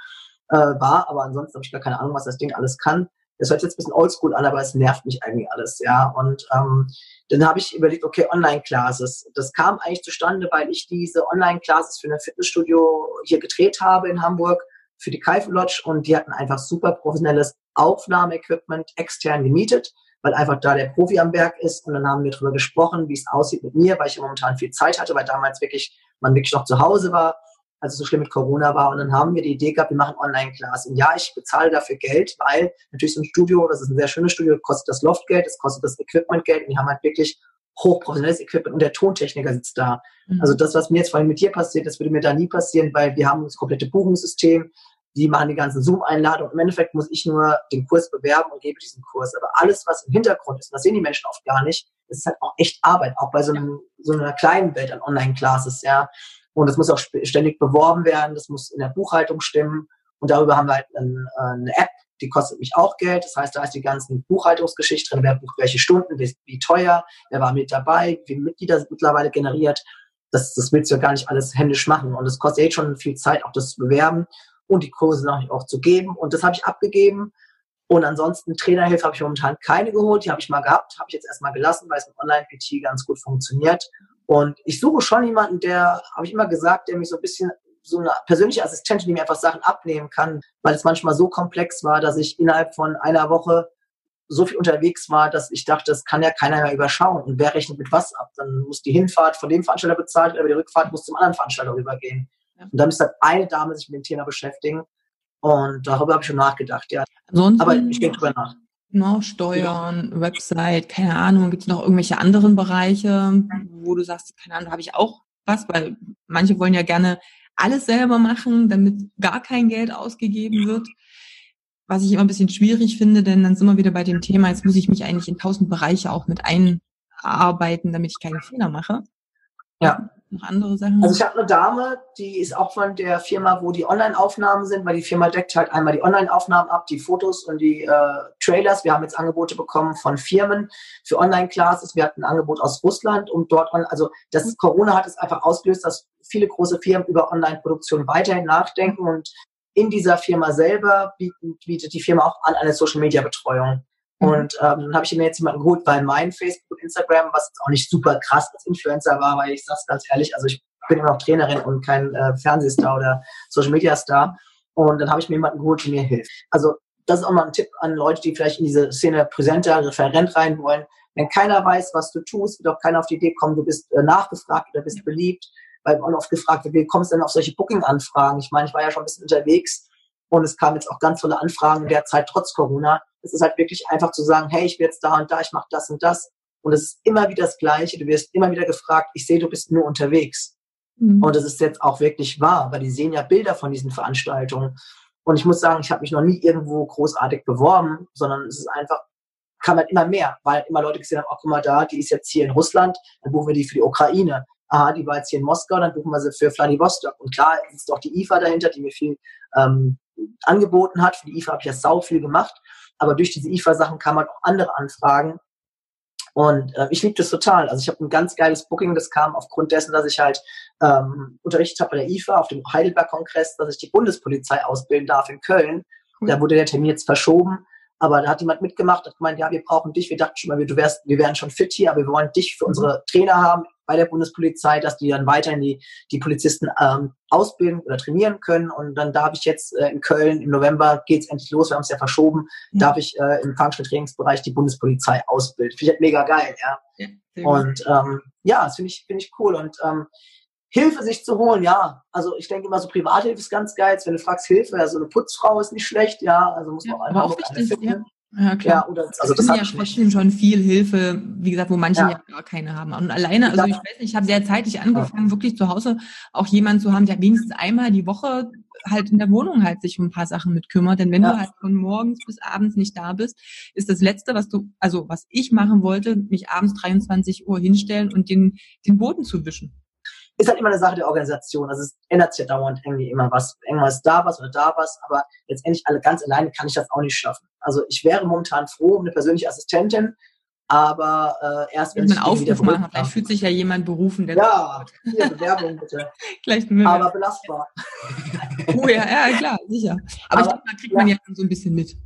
äh, war, aber ansonsten habe ich gar keine Ahnung, was das Ding alles kann. Das hört jetzt ein bisschen oldschool an, aber es nervt mich eigentlich alles, ja. Und ähm, dann habe ich überlegt, okay, Online-Classes. Das kam eigentlich zustande, weil ich diese Online-Classes für ein Fitnessstudio hier gedreht habe in Hamburg für die Kaifen Lodge und die hatten einfach super professionelles Aufnahmeequipment extern gemietet, weil einfach da der Profi am Berg ist. Und dann haben wir darüber gesprochen, wie es aussieht mit mir, weil ich ja momentan viel Zeit hatte, weil damals wirklich man wirklich noch zu Hause war, als es so schlimm mit Corona war. Und dann haben wir die Idee gehabt, wir machen Online-Class. Und ja, ich bezahle dafür Geld, weil natürlich so ein Studio, das ist ein sehr schönes Studio, kostet das Loftgeld, es kostet das Equipment-Geld. Und die haben halt wirklich hochprofessionelles Equipment und der Tontechniker sitzt da. Mhm. Also das, was mir jetzt vorhin mit dir passiert, das würde mir da nie passieren, weil wir haben das komplette Buchungssystem, die machen die ganzen Zoom-Einladungen. Im Endeffekt muss ich nur den Kurs bewerben und gebe diesen Kurs. Aber alles, was im Hintergrund ist, das sehen die Menschen oft gar nicht, das ist halt auch echt Arbeit, auch bei so, einem, so einer kleinen Welt an Online-Classes, ja. Und das muss auch ständig beworben werden, das muss in der Buchhaltung stimmen. Und darüber haben wir halt eine, eine App, die kostet mich auch Geld. Das heißt, da ist die ganzen Buchhaltungsgeschichte drin, wer bucht welche Stunden, wie, wie teuer, wer war mit dabei, wie Mitglieder sind mittlerweile generiert. Das, das willst du ja gar nicht alles händisch machen. Und es kostet jetzt schon viel Zeit, auch das zu bewerben und die Kurse noch auch zu geben. Und das habe ich abgegeben. Und ansonsten Trainerhilfe habe ich momentan keine geholt. Die habe ich mal gehabt, habe ich jetzt erstmal gelassen, weil es mit Online-PT ganz gut funktioniert. Und ich suche schon jemanden, der, habe ich immer gesagt, der mich so ein bisschen so eine persönliche Assistentin, die mir einfach Sachen abnehmen kann, weil es manchmal so komplex war, dass ich innerhalb von einer Woche so viel unterwegs war, dass ich dachte, das kann ja keiner mehr überschauen. Und wer rechnet mit was ab? Dann muss die Hinfahrt von dem Veranstalter bezahlt, aber die Rückfahrt muss zum anderen Veranstalter rübergehen. Und dann müsste halt eine Dame sich mit dem Thema beschäftigen. Und darüber habe ich schon nachgedacht, ja. Ansonsten, aber ich denke drüber nach. Noch Steuern, ja. Website, keine Ahnung, gibt es noch irgendwelche anderen Bereiche, wo du sagst, keine Ahnung, da habe ich auch was, weil manche wollen ja gerne alles selber machen, damit gar kein Geld ausgegeben wird. Was ich immer ein bisschen schwierig finde, denn dann sind wir wieder bei dem Thema, jetzt muss ich mich eigentlich in tausend Bereiche auch mit einarbeiten, damit ich keine Fehler mache. Ja. Noch andere Sachen? Also ich habe eine Dame, die ist auch von der Firma, wo die Online-Aufnahmen sind, weil die Firma deckt halt einmal die Online-Aufnahmen ab, die Fotos und die äh, Trailers. Wir haben jetzt Angebote bekommen von Firmen für Online-Classes. Wir hatten ein Angebot aus Russland und dort, also das Corona hat es einfach ausgelöst, dass viele große Firmen über Online-Produktion weiterhin nachdenken und in dieser Firma selber bietet, bietet die Firma auch an eine Social-Media-Betreuung. Mhm. Und ähm, dann habe ich mir jetzt jemanden geholt bei meinem Facebook und Instagram, was auch nicht super krass als Influencer war, weil ich sag's ganz ehrlich, also ich bin immer noch Trainerin und kein äh, Fernsehstar oder Social Media Star. Und dann habe ich mir jemanden geholt, der mir hilft. Also das ist auch mal ein Tipp an Leute, die vielleicht in diese Szene präsenter, Referent rein wollen. Wenn keiner weiß, was du tust, wird auch keiner auf die Idee kommen, du bist äh, nachgefragt oder bist beliebt, weil man oft gefragt wird, wie kommst du denn auf solche Booking-Anfragen? Ich meine, ich war ja schon ein bisschen unterwegs und es kamen jetzt auch ganz tolle Anfragen in der Zeit trotz Corona. Es ist halt wirklich einfach zu sagen, hey, ich bin jetzt da und da, ich mache das und das. Und es ist immer wieder das Gleiche. Du wirst immer wieder gefragt, ich sehe, du bist nur unterwegs. Mhm. Und das ist jetzt auch wirklich wahr, weil die sehen ja Bilder von diesen Veranstaltungen. Und ich muss sagen, ich habe mich noch nie irgendwo großartig beworben, sondern es ist einfach, kam halt immer mehr, weil immer Leute gesehen haben, oh, guck mal da, die ist jetzt hier in Russland, dann buchen wir die für die Ukraine. Aha, die war jetzt hier in Moskau, dann buchen wir sie für Vladivostok. Und klar ist doch die IFA dahinter, die mir viel ähm, angeboten hat. Für die IFA habe ich ja sau viel gemacht. Aber durch diese IFA-Sachen kamen halt auch andere Anfragen. Und äh, ich liebe das total. Also ich habe ein ganz geiles Booking, das kam aufgrund dessen, dass ich halt ähm, unterrichtet habe bei der IFA auf dem Heidelberg-Kongress, dass ich die Bundespolizei ausbilden darf in Köln. Mhm. Da wurde der Termin jetzt verschoben. Aber da hat jemand mitgemacht, hat gemeint, ja, wir brauchen dich. Wir dachten schon mal, du wärst, wir wären schon fit hier, aber wir wollen dich für unsere Trainer haben bei der Bundespolizei, dass die dann weiterhin die, die Polizisten ähm, ausbilden oder trainieren können. Und dann darf ich jetzt äh, in Köln im November geht's endlich los, wir haben es ja verschoben, mhm. darf ich äh, im Functional die Bundespolizei ausbilden. Finde ich halt mega geil, ja. ja und ähm, ja, das finde ich, finde ich cool. Und ähm, Hilfe sich zu holen, ja. Also ich denke immer so Privathilfe ist ganz geil. Wenn du fragst Hilfe, ja, so eine Putzfrau ist nicht schlecht, ja. Also muss man ja, einfach auch wichtig. Ja. Ja, klar. Ja, oder, also das, das ja trotzdem schon viel Hilfe, wie gesagt, wo manche ja, ja gar keine haben. Und alleine, also ich weiß nicht, ich habe sehr zeitig angefangen, wirklich zu Hause auch jemanden zu haben, der wenigstens einmal die Woche halt in der Wohnung halt sich um ein paar Sachen mit kümmert. Denn wenn ja. du halt von morgens bis abends nicht da bist, ist das Letzte, was du, also was ich machen wollte, mich abends 23 Uhr hinstellen und den, den Boden zu wischen ist halt immer eine Sache der Organisation. Also es ändert sich ja dauernd irgendwie immer was. Irgendwas da was oder da was, aber letztendlich alle ganz alleine kann ich das auch nicht schaffen. Also ich wäre momentan froh um eine persönliche Assistentin, aber äh, erst wenn, wenn man Aufruf machen, vielleicht fühlt sich ja jemand berufen, der Ja, hier Bewerbung bitte. Gleich aber belastbar. oh ja, ja, klar, sicher. Aber, aber ich glaube, da kriegt ja. man ja so ein bisschen mit.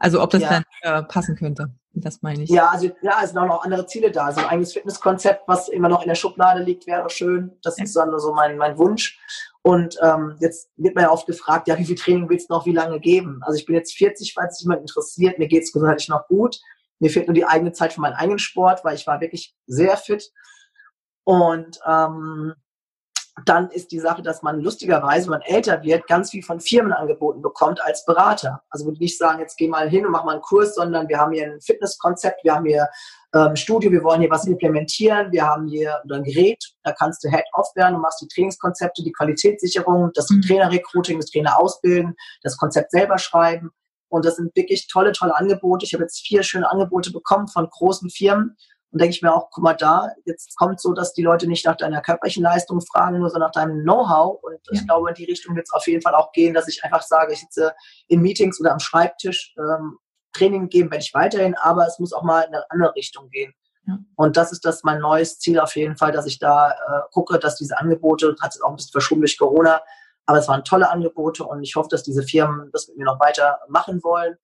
Also ob das ja. dann äh, passen könnte. Das meine ich. Ja, also ja, es sind auch noch andere Ziele da. Also ein eigenes Fitnesskonzept, was immer noch in der Schublade liegt, wäre schön. Das ja. ist dann so mein, mein Wunsch. Und ähm, jetzt wird man ja oft gefragt, ja, wie viel Training willst du noch wie lange geben? Also ich bin jetzt 40, falls sich jemand interessiert. Mir geht es gesundheitlich noch gut. Mir fehlt nur die eigene Zeit für meinen eigenen Sport, weil ich war wirklich sehr fit. Und ähm, dann ist die Sache, dass man lustigerweise, wenn man älter wird, ganz viel von Firmen angeboten bekommt als Berater. Also würde nicht sagen, jetzt geh mal hin und mach mal einen Kurs, sondern wir haben hier ein Fitnesskonzept, wir haben hier ähm, Studio, wir wollen hier was implementieren, wir haben hier ein Gerät, da kannst du Head-Off werden, du machst die Trainingskonzepte, die Qualitätssicherung, das mhm. Trainer-Recruiting, das Trainer ausbilden, das Konzept selber schreiben. Und das sind wirklich tolle, tolle Angebote. Ich habe jetzt vier schöne Angebote bekommen von großen Firmen Und denke ich mir auch, guck mal da, jetzt kommt so, dass die Leute nicht nach deiner körperlichen Leistung fragen, nur so nach deinem Know-how. Und ja. ich glaube, in die Richtung wird es auf jeden Fall auch gehen, dass ich einfach sage, ich sitze in Meetings oder am Schreibtisch, ähm, Training geben werde ich weiterhin, aber es muss auch mal in eine andere Richtung gehen. Ja. Und das ist das mein neues Ziel auf jeden Fall, dass ich da äh, gucke, dass diese Angebote, hat es auch ein bisschen verschoben durch Corona, aber es waren tolle Angebote und ich hoffe, dass diese Firmen das mit mir noch weiter machen wollen.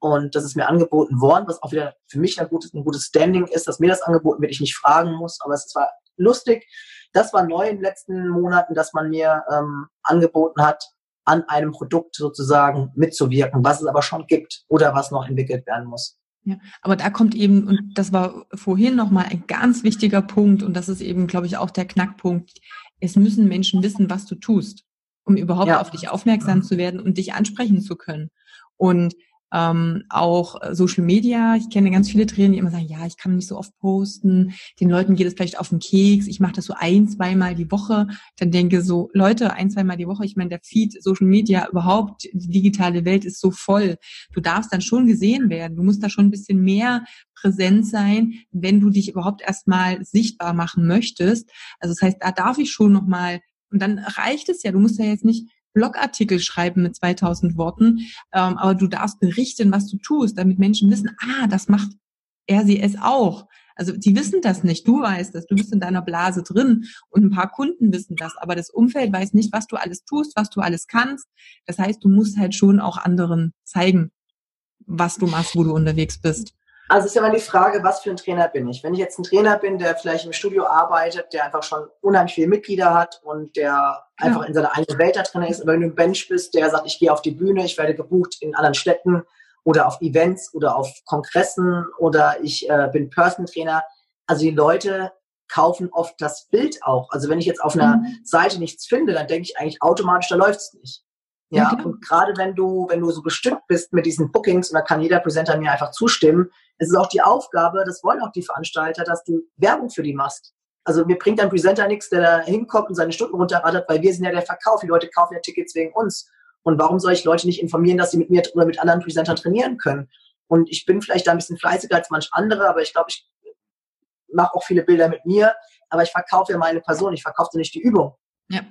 Und das ist mir angeboten worden, was auch wieder für mich ein gutes, ein gutes Standing ist, dass mir das angeboten wird, ich nicht fragen muss. Aber es war lustig. Das war neu in den letzten Monaten, dass man mir ähm, angeboten hat, an einem Produkt sozusagen mitzuwirken, was es aber schon gibt oder was noch entwickelt werden muss. Ja, aber da kommt eben, und das war vorhin nochmal ein ganz wichtiger Punkt, und das ist eben, glaube ich, auch der Knackpunkt. Es müssen Menschen wissen, was du tust, um überhaupt ja. auf dich aufmerksam zu werden und dich ansprechen zu können. Und ähm, auch äh, Social Media. Ich kenne ganz viele Trainer, die immer sagen, ja, ich kann nicht so oft posten, den Leuten geht es vielleicht auf den Keks, ich mache das so ein, zweimal die Woche. Dann denke so, Leute, ein, zweimal die Woche, ich meine, der Feed, Social Media, überhaupt, die digitale Welt ist so voll. Du darfst dann schon gesehen werden. Du musst da schon ein bisschen mehr präsent sein, wenn du dich überhaupt erstmal sichtbar machen möchtest. Also das heißt, da darf ich schon nochmal, und dann reicht es ja, du musst ja jetzt nicht Blogartikel schreiben mit 2000 Worten, ähm, aber du darfst berichten, was du tust, damit Menschen wissen, ah, das macht er, sie, es auch. Also die wissen das nicht, du weißt das, du bist in deiner Blase drin und ein paar Kunden wissen das, aber das Umfeld weiß nicht, was du alles tust, was du alles kannst. Das heißt, du musst halt schon auch anderen zeigen, was du machst, wo du unterwegs bist. Also ist ja immer die Frage, was für ein Trainer bin ich? Wenn ich jetzt ein Trainer bin, der vielleicht im Studio arbeitet, der einfach schon unheimlich viele Mitglieder hat und der ja. einfach in seiner eigenen Welt da drin ist, oder wenn du ein Bench bist, der sagt, ich gehe auf die Bühne, ich werde gebucht in anderen Städten oder auf Events oder auf Kongressen oder ich äh, bin Person Trainer. Also die Leute kaufen oft das Bild auch. Also wenn ich jetzt auf einer mhm. Seite nichts finde, dann denke ich eigentlich automatisch, da läuft's nicht. Ja, ja und gerade wenn du, wenn du so bestimmt bist mit diesen Bookings, und da kann jeder Presenter mir einfach zustimmen, es ist auch die Aufgabe, das wollen auch die Veranstalter, dass du Werbung für die machst. Also mir bringt ein Presenter nichts, der da hinkommt und seine Stunden runterrattert, weil wir sind ja der Verkauf. Die Leute kaufen ja Tickets wegen uns. Und warum soll ich Leute nicht informieren, dass sie mit mir oder mit anderen Presentern trainieren können? Und ich bin vielleicht da ein bisschen fleißiger als manch andere, aber ich glaube, ich mache auch viele Bilder mit mir, aber ich verkaufe ja meine Person, ich verkaufe nicht die Übung. Ja.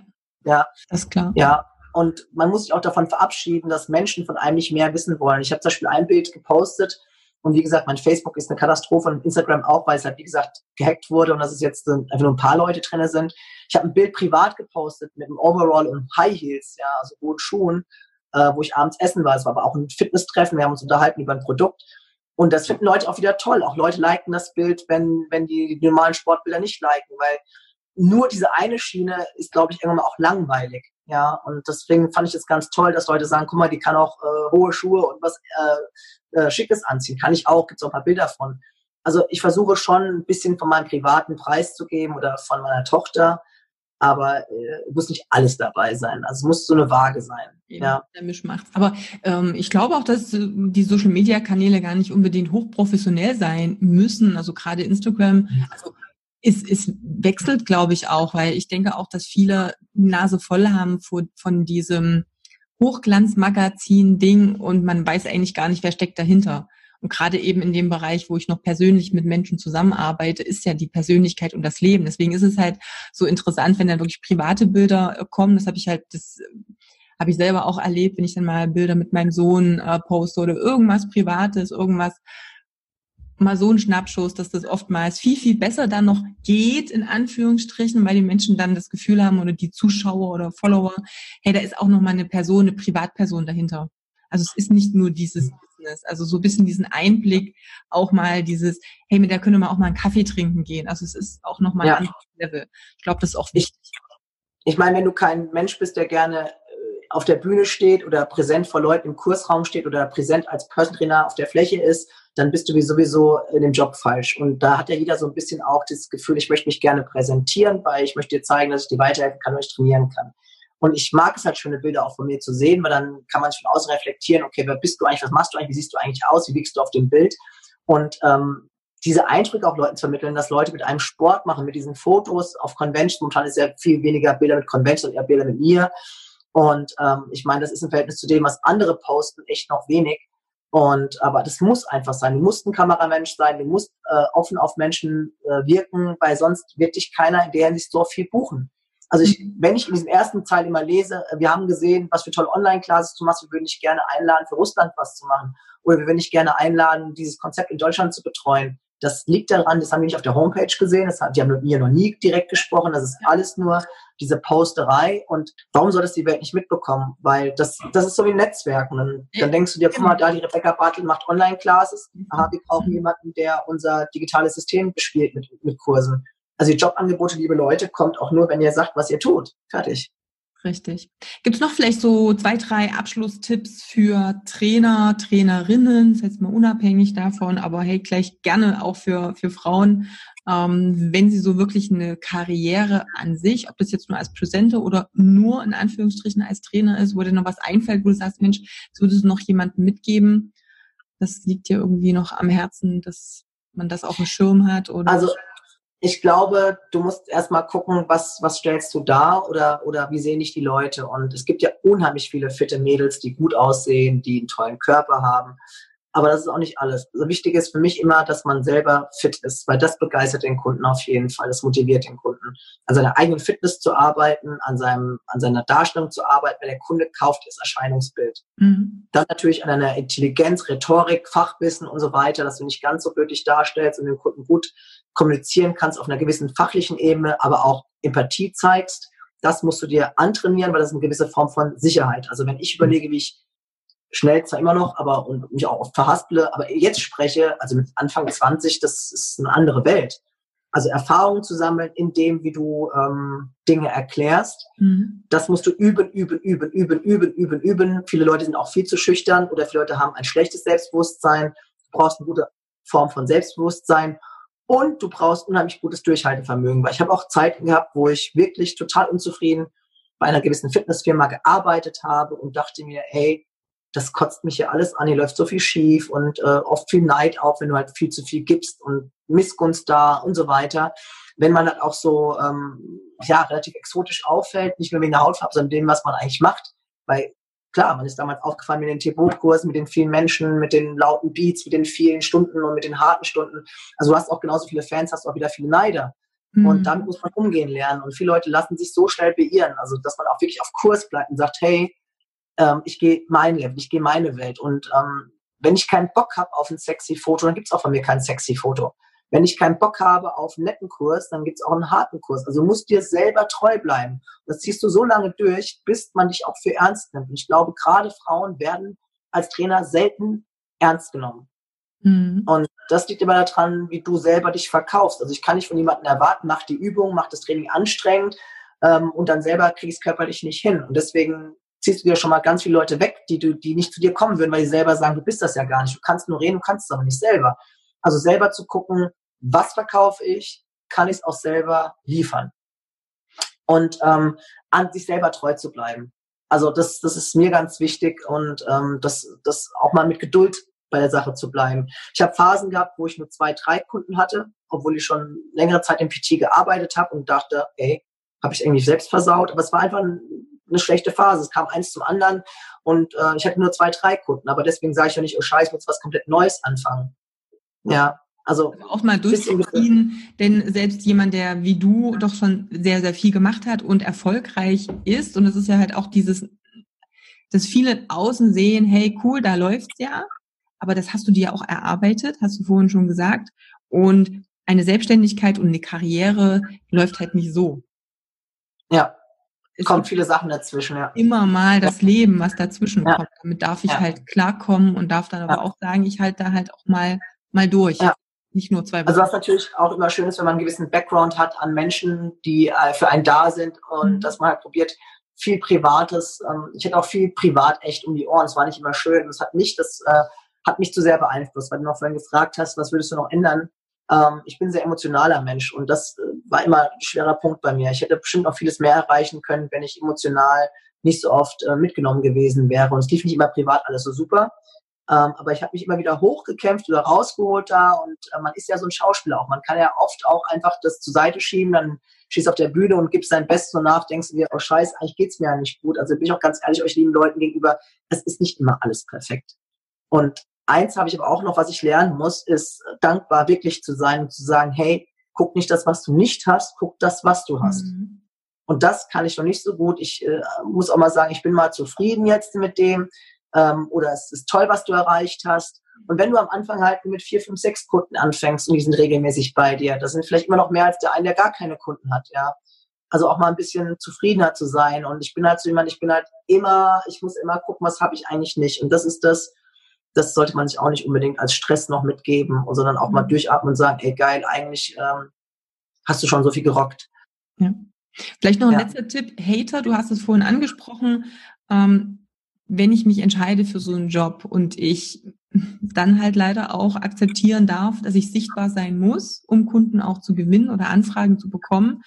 Ja. Das ist klar. Ja. Und man muss sich auch davon verabschieden, dass Menschen von einem nicht mehr wissen wollen. Ich habe zum Beispiel ein Bild gepostet, und wie gesagt, mein Facebook ist eine Katastrophe und Instagram auch, weil es halt, wie gesagt, gehackt wurde und dass es jetzt einfach nur ein paar Leute drin sind. Ich habe ein Bild privat gepostet mit einem Overall und High Heels, ja, also hohen Schuhen, äh, wo ich abends essen war. Es war aber auch ein Fitnesstreffen, wir haben uns unterhalten über ein Produkt. Und das finden Leute auch wieder toll. Auch Leute liken das Bild, wenn, wenn die, normalen Sportbilder nicht liken, weil nur diese eine Schiene ist, glaube ich, irgendwann mal auch langweilig. Ja, und deswegen fand ich es ganz toll, dass Leute sagen, guck mal, die kann auch äh, hohe Schuhe und was äh, äh, Schickes anziehen. Kann ich auch, gibt es auch ein paar Bilder von. Also ich versuche schon ein bisschen von meinem privaten Preis zu geben oder von meiner Tochter, aber äh, muss nicht alles dabei sein. Also es muss so eine Waage sein. Ja, der Mischmacht. Aber ähm, ich glaube auch, dass äh, die Social Media Kanäle gar nicht unbedingt hochprofessionell sein müssen. Also gerade Instagram. Mhm. Also es, es wechselt, glaube ich, auch, weil ich denke auch, dass viele Nase voll haben von, von diesem Hochglanzmagazin-Ding und man weiß eigentlich gar nicht, wer steckt dahinter. Und gerade eben in dem Bereich, wo ich noch persönlich mit Menschen zusammenarbeite, ist ja die Persönlichkeit und das Leben. Deswegen ist es halt so interessant, wenn da wirklich private Bilder äh, kommen. Das habe ich halt, das habe ich selber auch erlebt, wenn ich dann mal Bilder mit meinem Sohn äh, poste oder irgendwas Privates, irgendwas mal so ein Schnappschuss, dass das oftmals viel, viel besser dann noch geht, in Anführungsstrichen, weil die Menschen dann das Gefühl haben oder die Zuschauer oder Follower, hey, da ist auch noch mal eine Person, eine Privatperson dahinter. Also es ist nicht nur dieses Business, also so ein bisschen diesen Einblick, auch mal dieses, hey, mit der können wir auch mal einen Kaffee trinken gehen. Also es ist auch noch mal ja. ein anderes Level. Ich glaube, das ist auch wichtig. Ich, meine, wenn du kein Mensch bist, der gerne auf der Bühne steht oder präsent vor Leuten im Kursraum steht oder präsent als Person Trainer auf der Fläche ist, dann bist du sowieso in dem Job falsch. Und da hat ja jeder so ein bisschen auch das Gefühl, ich möchte mich gerne präsentieren, weil ich möchte dir zeigen, dass ich dir weiterhelfen kann und ich trainieren kann. Und ich mag es halt, schöne Bilder auch von mir zu sehen, weil dann kann man sich von außen reflektieren, okay, wer bist du eigentlich, was machst du eigentlich, wie siehst du eigentlich aus, wie wiegst du auf dem Bild? Und ähm, diese Eindrücke auch Leuten zu vermitteln, dass Leute mit einem Sport machen, mit diesen Fotos auf Convention, momentan ist ja viel weniger Bilder mit Convention und eher Bilder mit mir. Und ähm, ich meine, das ist im Verhältnis zu dem, was andere posten, echt noch wenig. Und aber das muss einfach sein. Du musst ein Kameramensch sein, du musst äh, offen auf Menschen äh, wirken, weil sonst wird dich keiner in der Hinsicht so viel buchen. Also ich, mhm. wenn ich in diesem ersten Teil immer lese, äh, wir haben gesehen, was für tolle Online-Classes du machst, wir würden dich gerne einladen, für Russland was zu machen. Oder wir würden dich gerne einladen, dieses Konzept in Deutschland zu betreuen. Das liegt daran, das haben wir nicht auf der Homepage gesehen, das haben, die haben mit mir noch nie direkt gesprochen, das ist alles nur diese Posterei und warum soll das die Welt nicht mitbekommen? Weil das, das ist so wie ein Netzwerk und dann, dann denkst du dir, guck mal, da die Rebecca Bartel macht Online-Classes, aha, wir brauchen jemanden, der unser digitales System bespielt mit, mit Kursen. Also die Jobangebote, liebe Leute, kommt auch nur, wenn ihr sagt, was ihr tut. Fertig. Richtig. Gibt es noch vielleicht so zwei, drei Abschlusstipps für Trainer, Trainerinnen, das heißt mal unabhängig davon, aber hey, gleich gerne auch für, für Frauen, ähm, wenn sie so wirklich eine Karriere an sich, ob das jetzt nur als Präsenter oder nur in Anführungsstrichen als Trainer ist, wo dir noch was einfällt, wo du sagst, Mensch, das würdest du noch jemandem mitgeben, das liegt dir irgendwie noch am Herzen, dass man das auf dem Schirm hat? Oder? Also ich glaube, du musst erstmal gucken, was, was stellst du da oder, oder wie sehen dich die Leute. Und es gibt ja unheimlich viele fitte Mädels, die gut aussehen, die einen tollen Körper haben. Aber das ist auch nicht alles. Also wichtig ist für mich immer, dass man selber fit ist, weil das begeistert den Kunden auf jeden Fall. Das motiviert den Kunden, an seiner eigenen Fitness zu arbeiten, an seinem, an seiner Darstellung zu arbeiten, weil der Kunde kauft das Erscheinungsbild. Mhm. Dann natürlich an deiner Intelligenz, Rhetorik, Fachwissen und so weiter, dass du nicht ganz so wirklich darstellst und den Kunden gut kommunizieren kannst auf einer gewissen fachlichen Ebene, aber auch Empathie zeigst. Das musst du dir antrainieren, weil das ist eine gewisse Form von Sicherheit. Also wenn ich überlege, wie ich schnell zwar immer noch, aber und mich auch oft verhasple, aber jetzt spreche, also mit Anfang 20, das ist eine andere Welt. Also Erfahrungen zu sammeln in dem, wie du ähm, Dinge erklärst, mhm. das musst du üben, üben, üben, üben, üben, üben, üben. Viele Leute sind auch viel zu schüchtern oder viele Leute haben ein schlechtes Selbstbewusstsein. Du brauchst eine gute Form von Selbstbewusstsein und du brauchst unheimlich gutes Durchhaltevermögen, weil ich habe auch Zeiten gehabt, wo ich wirklich total unzufrieden bei einer gewissen Fitnessfirma gearbeitet habe und dachte mir, hey, das kotzt mich hier alles an, hier läuft so viel schief und äh, oft viel Neid auch, wenn du halt viel zu viel gibst und Missgunst da und so weiter. Wenn man halt auch so ähm, ja relativ exotisch auffällt, nicht nur wegen der Hautfarbe, sondern dem, was man eigentlich macht, weil klar, man ist damals aufgefallen mit den T-Boot-Kursen, mit den vielen Menschen, mit den lauten Beats, mit den vielen Stunden und mit den harten Stunden. Also du hast auch genauso viele Fans, hast auch wieder viele Neider. Mhm. Und damit muss man umgehen lernen. Und viele Leute lassen sich so schnell beirren. Also, dass man auch wirklich auf Kurs bleibt und sagt, hey, ähm, ich gehe mein Leben, ich gehe meine Welt. Und ähm, wenn ich keinen Bock habe auf ein sexy Foto, dann gibt es auch von mir kein sexy Foto. Wenn ich keinen Bock habe auf einen netten Kurs, dann gibt es auch einen harten Kurs. Also musst dir selber treu bleiben. Das ziehst du so lange durch, bis man dich auch für ernst nimmt. Und ich glaube, gerade Frauen werden als Trainer selten ernst genommen. Mhm. Und das liegt immer daran, wie du selber dich verkaufst. Also ich kann nicht von jemandem erwarten, mach die Übung, mach das Training anstrengend ähm, und dann selber kriegst körperlich nicht hin. Und deswegen ziehst du dir schon mal ganz viele Leute weg, die, du, die nicht zu dir kommen würden, weil die selber sagen, du bist das ja gar nicht. Du kannst nur reden, du kannst es aber nicht selber. Also selber zu gucken, was verkaufe ich, kann ich es auch selber liefern. Und ähm, an sich selber treu zu bleiben. Also das, das ist mir ganz wichtig und ähm, das, das auch mal mit Geduld bei der Sache zu bleiben. Ich habe Phasen gehabt, wo ich nur zwei, drei Kunden hatte, obwohl ich schon längere Zeit im PT gearbeitet habe und dachte, ey, habe ich irgendwie selbst versaut. Aber es war einfach eine schlechte Phase. Es kam eins zum anderen und äh, ich hatte nur zwei, drei Kunden. Aber deswegen sage ich ja nicht, oh scheiße, ich muss was komplett Neues anfangen. Ja, also, also auch mal durchziehen, denn selbst jemand, der wie du doch schon sehr, sehr viel gemacht hat und erfolgreich ist, und es ist ja halt auch dieses, dass viele außen sehen, hey, cool, da läuft's ja, aber das hast du dir auch erarbeitet, hast du vorhin schon gesagt. Und eine Selbstständigkeit und eine Karriere läuft halt nicht so. Ja. Es kommt viele Sachen dazwischen, ja. Immer mal das Leben, was dazwischen ja. kommt. Damit darf ich ja. halt klarkommen und darf dann aber auch sagen, ich halte da halt auch mal, mal durch. Ja. Nicht nur zwei Wochen. Also was natürlich auch immer schön ist, wenn man einen gewissen Background hat an Menschen, die äh, für einen da sind und mhm. dass man halt probiert, viel Privates. Ähm, ich hatte auch viel privat echt um die Ohren. Es war nicht immer schön. Das hat mich, das äh, hat mich zu sehr beeinflusst, weil du noch vorhin gefragt hast, was würdest du noch ändern? Ähm, ich bin ein sehr emotionaler Mensch und das äh, war immer ein schwerer Punkt bei mir. Ich hätte bestimmt noch vieles mehr erreichen können, wenn ich emotional nicht so oft äh, mitgenommen gewesen wäre. Und es lief nicht immer privat alles so super. Ähm, aber ich habe mich immer wieder hochgekämpft oder rausgeholt da und äh, man ist ja so ein Schauspieler auch. Man kann ja oft auch einfach das zur Seite schieben, dann schießt auf der Bühne und gibst dein Bestes und nach denkst du dir, oh scheiße, eigentlich geht's mir ja nicht gut. Also bin ich auch ganz ehrlich euch lieben Leuten gegenüber, es ist nicht immer alles perfekt. Und eins habe ich aber auch noch, was ich lernen muss, ist dankbar wirklich zu sein und zu sagen, hey, guck nicht das, was du nicht hast, guck das, was du hast. Mhm. Und das kann ich noch nicht so gut. Ich äh, muss auch mal sagen, ich bin mal zufrieden jetzt mit dem. Ähm, oder es ist toll, was du erreicht hast. Und wenn du am Anfang halt mit vier, fünf, sechs Kunden anfängst und die sind regelmäßig bei dir, das sind vielleicht immer noch mehr als der eine, der gar keine Kunden hat, ja. Also auch mal ein bisschen zufriedener zu sein. Und ich bin halt so jemand, ich bin halt immer, ich muss immer gucken, was habe ich eigentlich nicht. Und das ist das, das sollte man sich auch nicht unbedingt als Stress noch mitgeben, sondern auch mal mhm. durchatmen und sagen, ey geil, eigentlich ähm, hast du schon so viel gerockt. Ja. Vielleicht noch ein ja. letzter Tipp, Hater, du hast es vorhin angesprochen. Ähm, wenn ich mich entscheide für so einen Job und ich dann halt leider auch akzeptieren darf, dass ich sichtbar sein muss, um Kunden auch zu gewinnen oder Anfragen zu bekommen,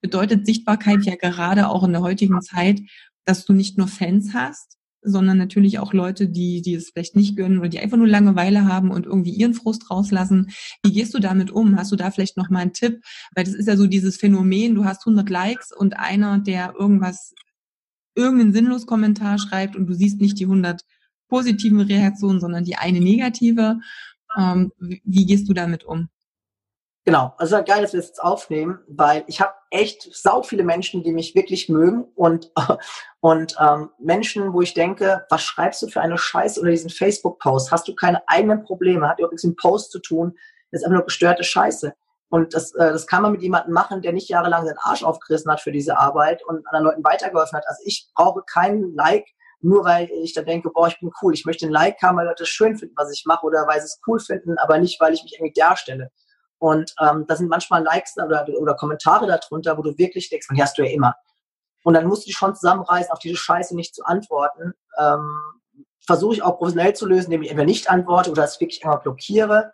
bedeutet Sichtbarkeit ja gerade auch in der heutigen Zeit, dass du nicht nur Fans hast, sondern natürlich auch Leute, die, die es vielleicht nicht gönnen oder die einfach nur Langeweile haben und irgendwie ihren Frust rauslassen. Wie gehst du damit um? Hast du da vielleicht noch mal einen Tipp? Weil das ist ja so dieses Phänomen, du hast 100 Likes und einer, der irgendwas, irgendeinen sinnlos Kommentar schreibt und du siehst nicht die 100 positiven Reaktionen, sondern die eine negative. Ähm, wie gehst du damit um? Genau, also geil, dass wir das jetzt aufnehmen, weil ich habe echt sau viele Menschen, die mich wirklich mögen und und ähm, Menschen, wo ich denke, was schreibst du für eine Scheiße unter diesen Facebook-Post? Hast du keine eigenen Probleme? Hat mit dem Post zu tun? Das ist einfach nur gestörte Scheiße. Und das, äh, das kann man mit jemandem machen, der nicht jahrelang seinen Arsch aufgerissen hat für diese Arbeit und anderen Leuten weitergeholfen hat. Also ich brauche keinen Like, nur weil ich da denke, boah, ich bin cool. Ich möchte ein Like haben, weil Leute es schön finden, was ich mache oder weil sie es cool finden, aber nicht, weil ich mich irgendwie darstelle. Und ähm, da sind manchmal Likes oder, oder Kommentare darunter, wo du wirklich denkst, man, die hast du ja immer. Und dann musst du dich schon zusammenreißen, auf diese Scheiße nicht zu antworten. Ähm, Versuche ich auch professionell zu lösen, indem ich entweder nicht antworte oder es wirklich einmal blockiere.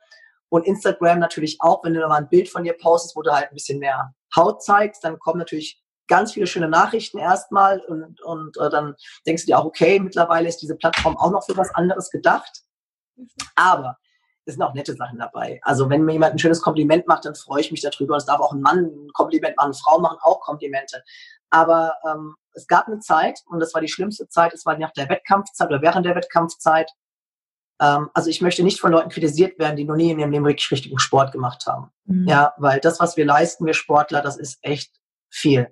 Und Instagram natürlich auch, wenn du mal ein Bild von dir postest, wo du halt ein bisschen mehr Haut zeigst, dann kommen natürlich ganz viele schöne Nachrichten erstmal und, und äh, dann denkst du dir auch, okay, mittlerweile ist diese Plattform auch noch für was anderes gedacht. Aber es sind auch nette Sachen dabei. Also wenn mir jemand ein schönes Kompliment macht, dann freue ich mich darüber. Und es darf auch ein Mann ein Kompliment machen, eine Frau machen auch Komplimente. Aber ähm, es gab eine Zeit, und das war die schlimmste Zeit, es war nach der Wettkampfzeit oder während der Wettkampfzeit. Ähm, also ich möchte nicht von Leuten kritisiert werden, die noch nie in ihrem Leben wirklich richtigen Sport gemacht haben. Mhm. Ja, weil das, was wir leisten, wir Sportler, das ist echt viel.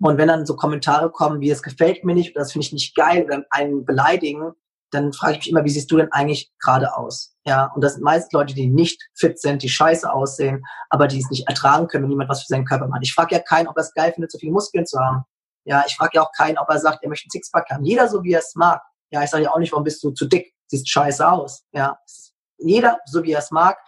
Und wenn dann so Kommentare kommen, wie es gefällt mir nicht, oder das finde ich nicht geil, oder einen beleidigen, dann frage ich mich immer, wie siehst du denn eigentlich gerade aus? Ja, und das sind meist Leute, die nicht fit sind, die scheiße aussehen, aber die es nicht ertragen können, wenn jemand was für seinen Körper macht. Ich frage ja keinen, ob er es geil findet, so viele Muskeln zu haben. Ja, ich frage ja auch keinen, ob er sagt, er möchte einen Sixpack haben. Jeder so, wie er es mag. Ja, ich sage ja auch nicht, warum bist du zu dick? Siehst scheiße aus. Ja, jeder so, wie er es mag.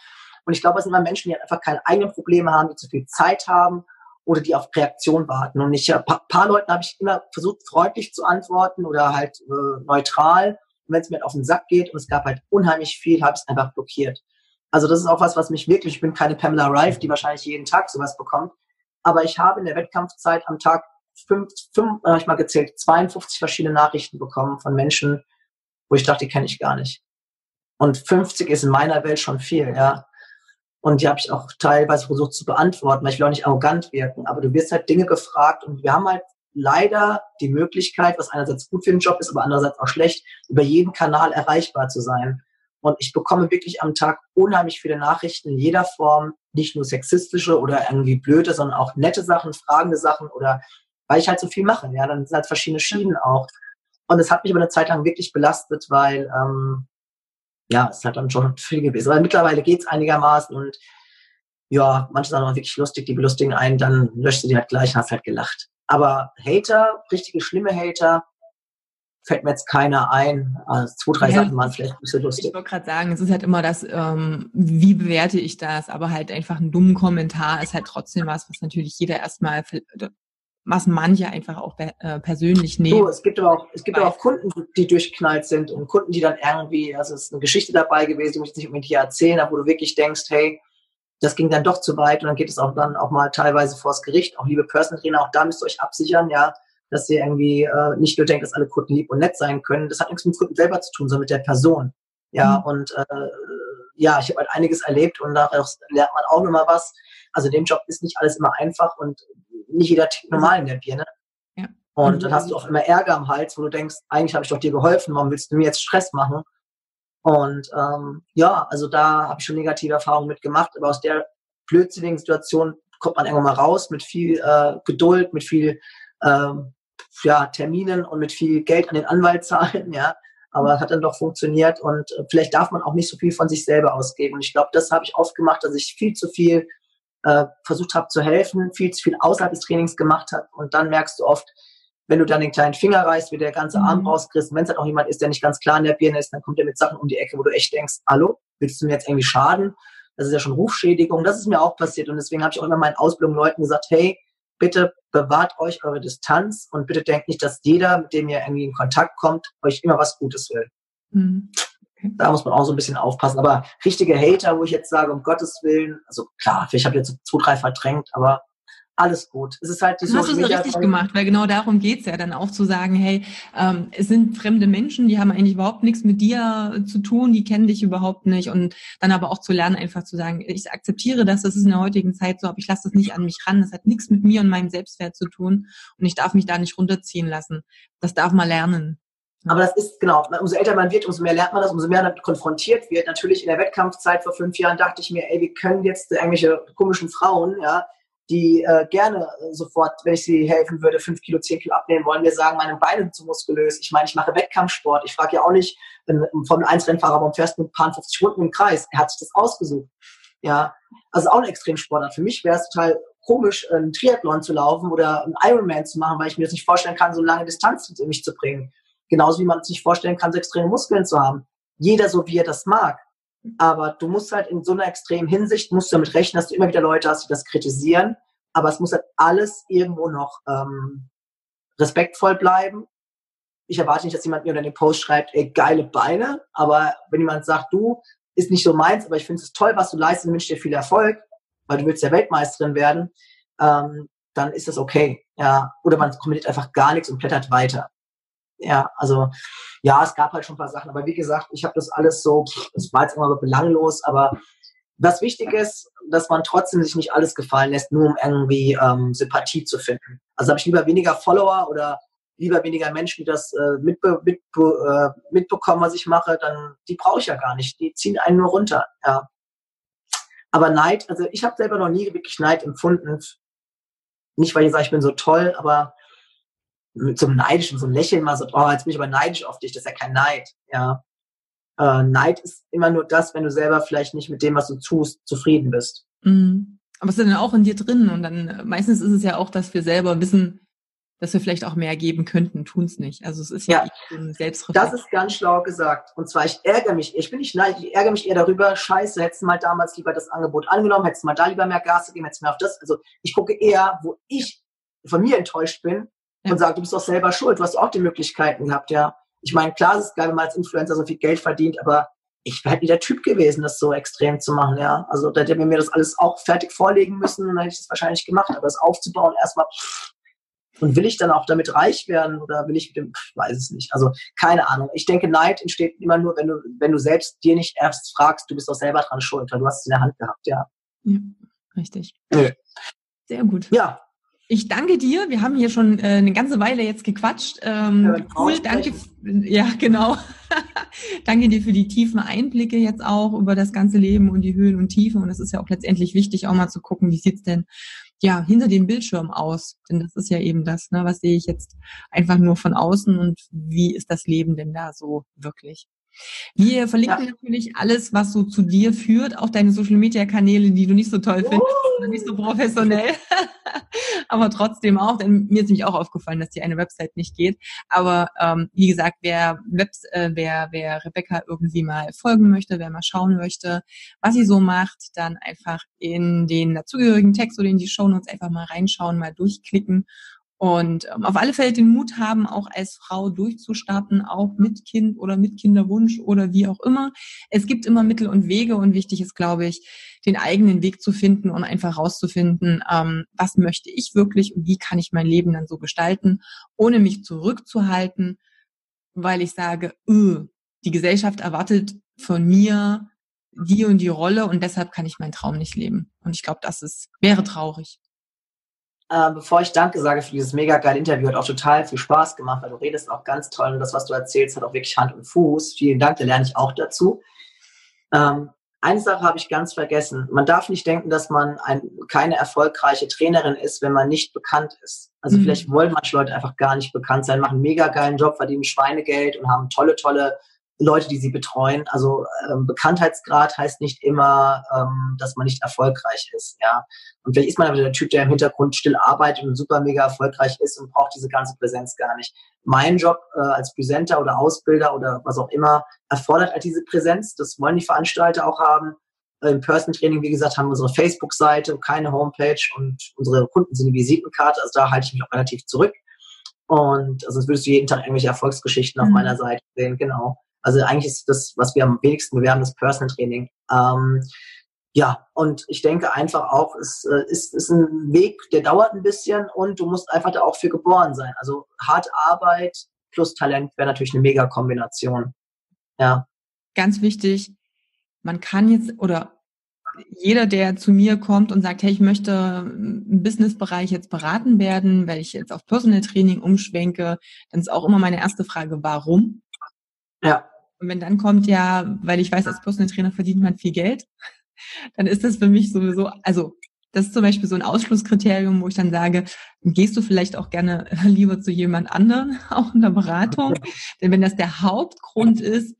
Und ich glaube, es sind immer Menschen, die einfach keine eigenen Probleme haben, die zu viel Zeit haben oder die auf Reaktion warten. Und ich, ein paar, paar Leuten habe ich immer versucht, freundlich zu antworten oder halt äh, neutral. Und wenn es mir halt auf den Sack geht und es gab halt unheimlich viel, habe ich es einfach blockiert. Also das ist auch was, was mich wirklich, ich bin keine Pamela Rife, die wahrscheinlich jeden Tag sowas bekommt, aber ich habe in der Wettkampfzeit am Tag fünf, fünf habe ich mal gezählt, 52 verschiedene Nachrichten bekommen von Menschen, wo ich dachte, die kenne ich gar nicht. Und 50 ist in meiner Welt schon viel, ja. Und die habe ich auch teilweise versucht zu beantworten, weil ich will auch nicht arrogant wirken. Aber du wirst halt Dinge gefragt und wir haben halt leider die Möglichkeit, was einerseits gut für den Job ist, aber andererseits auch schlecht, über jeden Kanal erreichbar zu sein. Und ich bekomme wirklich am Tag unheimlich viele Nachrichten in jeder Form, nicht nur sexistische oder irgendwie blöde, sondern auch nette Sachen, fragende Sachen oder weil ich halt so viel mache. Ja, dann sind halt verschiedene Schienen auch. Und es hat mich aber eine Zeit lang wirklich belastet, weil ähm, ja, es hat dann schon viel gewesen. Aber mittlerweile geht's einigermaßen und ja, manche sind auch wirklich lustig, die belustigen einen, dann löscht du die halt gleich und hast halt gelacht. Aber Hater, richtige schlimme Hater, fällt mir jetzt keiner ein. Also zwei, drei ja, Sachen waren vielleicht nicht so lustig. Ich wollte gerade sagen, es ist halt immer das, ähm, wie bewerte ich das, aber halt einfach einen dummen Kommentar ist halt trotzdem was, was natürlich jeder erstmal, was manche einfach auch äh, persönlich nehmen. So, es gibt aber auch, es gibt aber auch Kunden, die durchknallt sind und Kunden, die dann irgendwie, also es ist eine Geschichte dabei gewesen, die muss ich nicht unbedingt hier erzählen, aber wo du wirklich denkst, hey, das ging dann doch zu weit und dann geht es auch dann auch mal teilweise vors Gericht. Auch liebe Personal Trainer, auch da müsst ihr euch absichern, ja, dass ihr irgendwie äh, nicht nur denkt, dass alle Kunden lieb und nett sein können. Das hat nichts mit dem Kunden selber zu tun, sondern mit der Person. Ja, mhm. und äh, ja, ich habe halt einiges erlebt und daraus lernt man auch nochmal was. Also dem Job ist nicht alles immer einfach und nicht jeder tickt normal in der Birne. Ja. Und dann hast du auch immer Ärger am Hals, wo du denkst, eigentlich habe ich doch dir geholfen, warum willst du mir jetzt Stress machen? Und ähm, ja, also da habe ich schon negative Erfahrungen mitgemacht, aber aus der blödsinnigen Situation kommt man irgendwann mal raus mit viel äh, Geduld, mit viel ähm, ja, Terminen und mit viel Geld an den Anwalt zahlen, ja. Aber es hat dann doch funktioniert und äh, vielleicht darf man auch nicht so viel von sich selber ausgeben. Und ich glaube, das habe ich oft gemacht, dass ich viel zu viel äh, versucht habe zu helfen, viel zu viel außerhalb des Trainings gemacht habe. Und dann merkst du oft, wenn du dann den kleinen Finger reißt, wie der ganze Arm mhm. rauskriegst, wenn es halt auch jemand ist, der nicht ganz klar in der Birne ist, dann kommt er mit Sachen um die Ecke, wo du echt denkst, hallo, willst du mir jetzt irgendwie schaden? Das ist ja schon Rufschädigung. Das ist mir auch passiert. Und deswegen habe ich auch immer meinen Ausbildung Leuten gesagt, hey, bitte bewahrt euch eure Distanz und bitte denkt nicht, dass jeder, mit dem ihr irgendwie in Kontakt kommt, euch immer was Gutes will. Mhm. Da muss man auch so ein bisschen aufpassen. Aber richtige Hater, wo ich jetzt sage, um Gottes Willen, also klar, vielleicht habe ich jetzt zwei, drei verdrängt, aber alles gut. Es ist halt die Hast du es richtig gemacht, weil genau darum geht's ja dann auch zu sagen, hey, ähm, es sind fremde Menschen, die haben eigentlich überhaupt nichts mit dir zu tun, die kennen dich überhaupt nicht und dann aber auch zu lernen, einfach zu sagen, ich akzeptiere das, das ist in der heutigen Zeit so, aber ich lasse das nicht an mich ran, das hat nichts mit mir und meinem Selbstwert zu tun und ich darf mich da nicht runterziehen lassen. Das darf man lernen. Aber das ist, genau, umso älter man wird, umso mehr lernt man das, umso mehr damit konfrontiert wird. Natürlich in der Wettkampfzeit vor fünf Jahren dachte ich mir, ey, wir können jetzt irgendwelche komischen Frauen, ja, die äh, gerne sofort, wenn ich sie helfen würde, fünf Kilo, zehn Kilo abnehmen wollen, mir sagen, meine Beine sind zu muskulös. Ich meine, ich mache Wettkampfsport. Ich frage ja auch nicht einen Formel-1-Rennfahrer, warum fährst du mit paar 50 Runden im Kreis? Er hat sich das ausgesucht. Ja, also auch ein Extremsportler. Für mich wäre es total komisch, einen Triathlon zu laufen oder einen Ironman zu machen, weil ich mir das nicht vorstellen kann, so lange Distanz in mich zu bringen. Genauso wie man sich vorstellen kann, so extreme Muskeln zu haben. Jeder so, wie er das mag. Aber du musst halt in so einer extremen Hinsicht, musst du damit rechnen, dass du immer wieder Leute hast, die das kritisieren. Aber es muss halt alles irgendwo noch ähm, respektvoll bleiben. Ich erwarte nicht, dass jemand mir unter den Post schreibt, ey, geile Beine. Aber wenn jemand sagt, du, ist nicht so meins, aber ich finde es toll, was du leistest und wünsche dir viel Erfolg, weil du willst ja Weltmeisterin werden, ähm, dann ist das okay. Ja. Oder man kommentiert einfach gar nichts und blättert weiter ja, also ja, es gab halt schon ein paar Sachen, aber wie gesagt, ich habe das alles so, es war jetzt immer so belanglos, aber was wichtig ist, dass man trotzdem sich nicht alles gefallen lässt, nur um irgendwie ähm, Sympathie zu finden. Also habe ich lieber weniger Follower oder lieber weniger Menschen, die das äh, mitbe mitbe äh, mitbekommen, was ich mache, dann die brauche ich ja gar nicht. Die ziehen einen nur runter. Ja. Aber Neid, also ich habe selber noch nie wirklich Neid empfunden. Nicht, weil ich sage, ich bin so toll, aber mit so einem neidischen, so einem Lächeln mal so, oh, jetzt bin ich aber neidisch auf dich, das ist ja kein Neid, ja. Äh, Neid ist immer nur das, wenn du selber vielleicht nicht mit dem, was du tust, zufrieden bist. Mhm. Aber es ist dann auch in dir drin und dann äh, meistens ist es ja auch, dass wir selber wissen, dass wir vielleicht auch mehr geben könnten, tun es nicht. Also es ist ja, ja so ein Selbstreflexion. Das ist ganz schlau gesagt. Und zwar, ich ärgere mich, ich bin nicht neidisch, ich ärgere mich eher darüber, scheiße, hättest du mal damals lieber das Angebot angenommen, hättest du mal da lieber mehr Gas gegeben, hättest du mehr auf das. Also ich gucke eher, wo ich von mir enttäuscht bin, ja. und sagt, du bist doch selber schuld, du hast auch die Möglichkeiten gehabt, ja. Ich meine, klar, es ist geil, wenn man als Influencer so viel Geld verdient, aber ich wäre halt nicht der Typ gewesen, das so extrem zu machen, ja. Also da hätte mir das alles auch fertig vorlegen müssen, dann hätte ich das wahrscheinlich gemacht, aber das aufzubauen erstmal, und will ich dann auch damit reich werden oder will ich mit dem, ich weiß es nicht. Also keine Ahnung. Ich denke, Neid entsteht immer nur, wenn du, wenn du selbst dir nicht erst fragst, du bist doch selber dran schuld, weil du hast es in der Hand gehabt, ja. Ja, richtig. Ja. Sehr gut. Ja, ich danke dir. Wir haben hier schon äh, eine ganze Weile jetzt gequatscht. Ähm, ja, cool, danke. Ja, genau. danke dir für die tiefen Einblicke jetzt auch über das ganze Leben und die Höhen und Tiefen. Und es ist ja auch letztendlich wichtig, auch mal zu gucken, wie sieht's denn ja hinter dem Bildschirm aus? Denn das ist ja eben das, ne? Was sehe ich jetzt einfach nur von außen und wie ist das Leben denn da so wirklich? Wir verlinken ja. natürlich alles, was so zu dir führt, auch deine Social Media Kanäle, die du nicht so toll findest uh. oder nicht so professionell. Aber trotzdem auch, denn mir ist nämlich auch aufgefallen, dass die eine Website nicht geht. Aber ähm, wie gesagt, wer, Webs, äh, wer, wer Rebecca irgendwie mal folgen möchte, wer mal schauen möchte, was sie so macht, dann einfach in den dazugehörigen Text oder in die Show Notes einfach mal reinschauen, mal durchklicken und ähm, auf alle Fälle den Mut haben, auch als Frau durchzustarten, auch mit Kind oder mit Kinderwunsch oder wie auch immer. Es gibt immer Mittel und Wege und wichtig ist, glaube ich, den eigenen Weg zu finden und einfach rauszufinden, ähm, was möchte ich wirklich und wie kann ich mein Leben dann so gestalten, ohne mich zurückzuhalten, weil ich sage, öh, die Gesellschaft erwartet von mir die und die Rolle und deshalb kann ich meinen Traum nicht leben. Und ich glaube, das ist, wäre traurig. Äh, bevor ich Danke sage für dieses mega geile Interview, hat auch total viel Spaß gemacht, weil du redest auch ganz toll und das, was du erzählst, hat auch wirklich Hand und Fuß. Vielen Dank, da lerne ich auch dazu. Ähm, eine Sache habe ich ganz vergessen. Man darf nicht denken, dass man ein, keine erfolgreiche Trainerin ist, wenn man nicht bekannt ist. Also mhm. vielleicht wollen manche Leute einfach gar nicht bekannt sein, machen einen mega geilen Job, verdienen Schweinegeld und haben tolle, tolle Leute, die sie betreuen. Also ähm, Bekanntheitsgrad heißt nicht immer, ähm, dass man nicht erfolgreich ist. Ja, und vielleicht ist man aber der Typ, der im Hintergrund still arbeitet und super mega erfolgreich ist und braucht diese ganze Präsenz gar nicht. Mein Job äh, als Präsenter oder Ausbilder oder was auch immer erfordert halt diese Präsenz. Das wollen die Veranstalter auch haben. Äh, Im Person-Training, wie gesagt, haben wir unsere Facebook-Seite, keine Homepage und unsere Kunden sind die Visitenkarte. Also da halte ich mich auch relativ zurück. Und also würdest du jeden Tag irgendwelche Erfolgsgeschichten mhm. auf meiner Seite sehen, genau. Also eigentlich ist das, was wir am wenigsten bewerben, das Personal Training. Ähm, ja, und ich denke einfach auch, es äh, ist, ist ein Weg, der dauert ein bisschen und du musst einfach da auch für geboren sein. Also harte Arbeit plus Talent wäre natürlich eine mega Kombination. Ja. Ganz wichtig, man kann jetzt oder jeder, der zu mir kommt und sagt, hey, ich möchte im Businessbereich jetzt beraten werden, weil ich jetzt auf Personal Training umschwenke, dann ist auch immer meine erste Frage, warum? Ja. Und wenn dann kommt ja, weil ich weiß, als Personal Trainer verdient man viel Geld, dann ist das für mich sowieso, also das ist zum Beispiel so ein Ausschlusskriterium, wo ich dann sage, gehst du vielleicht auch gerne lieber zu jemand anderen, auch in der Beratung. Denn wenn das der Hauptgrund ist,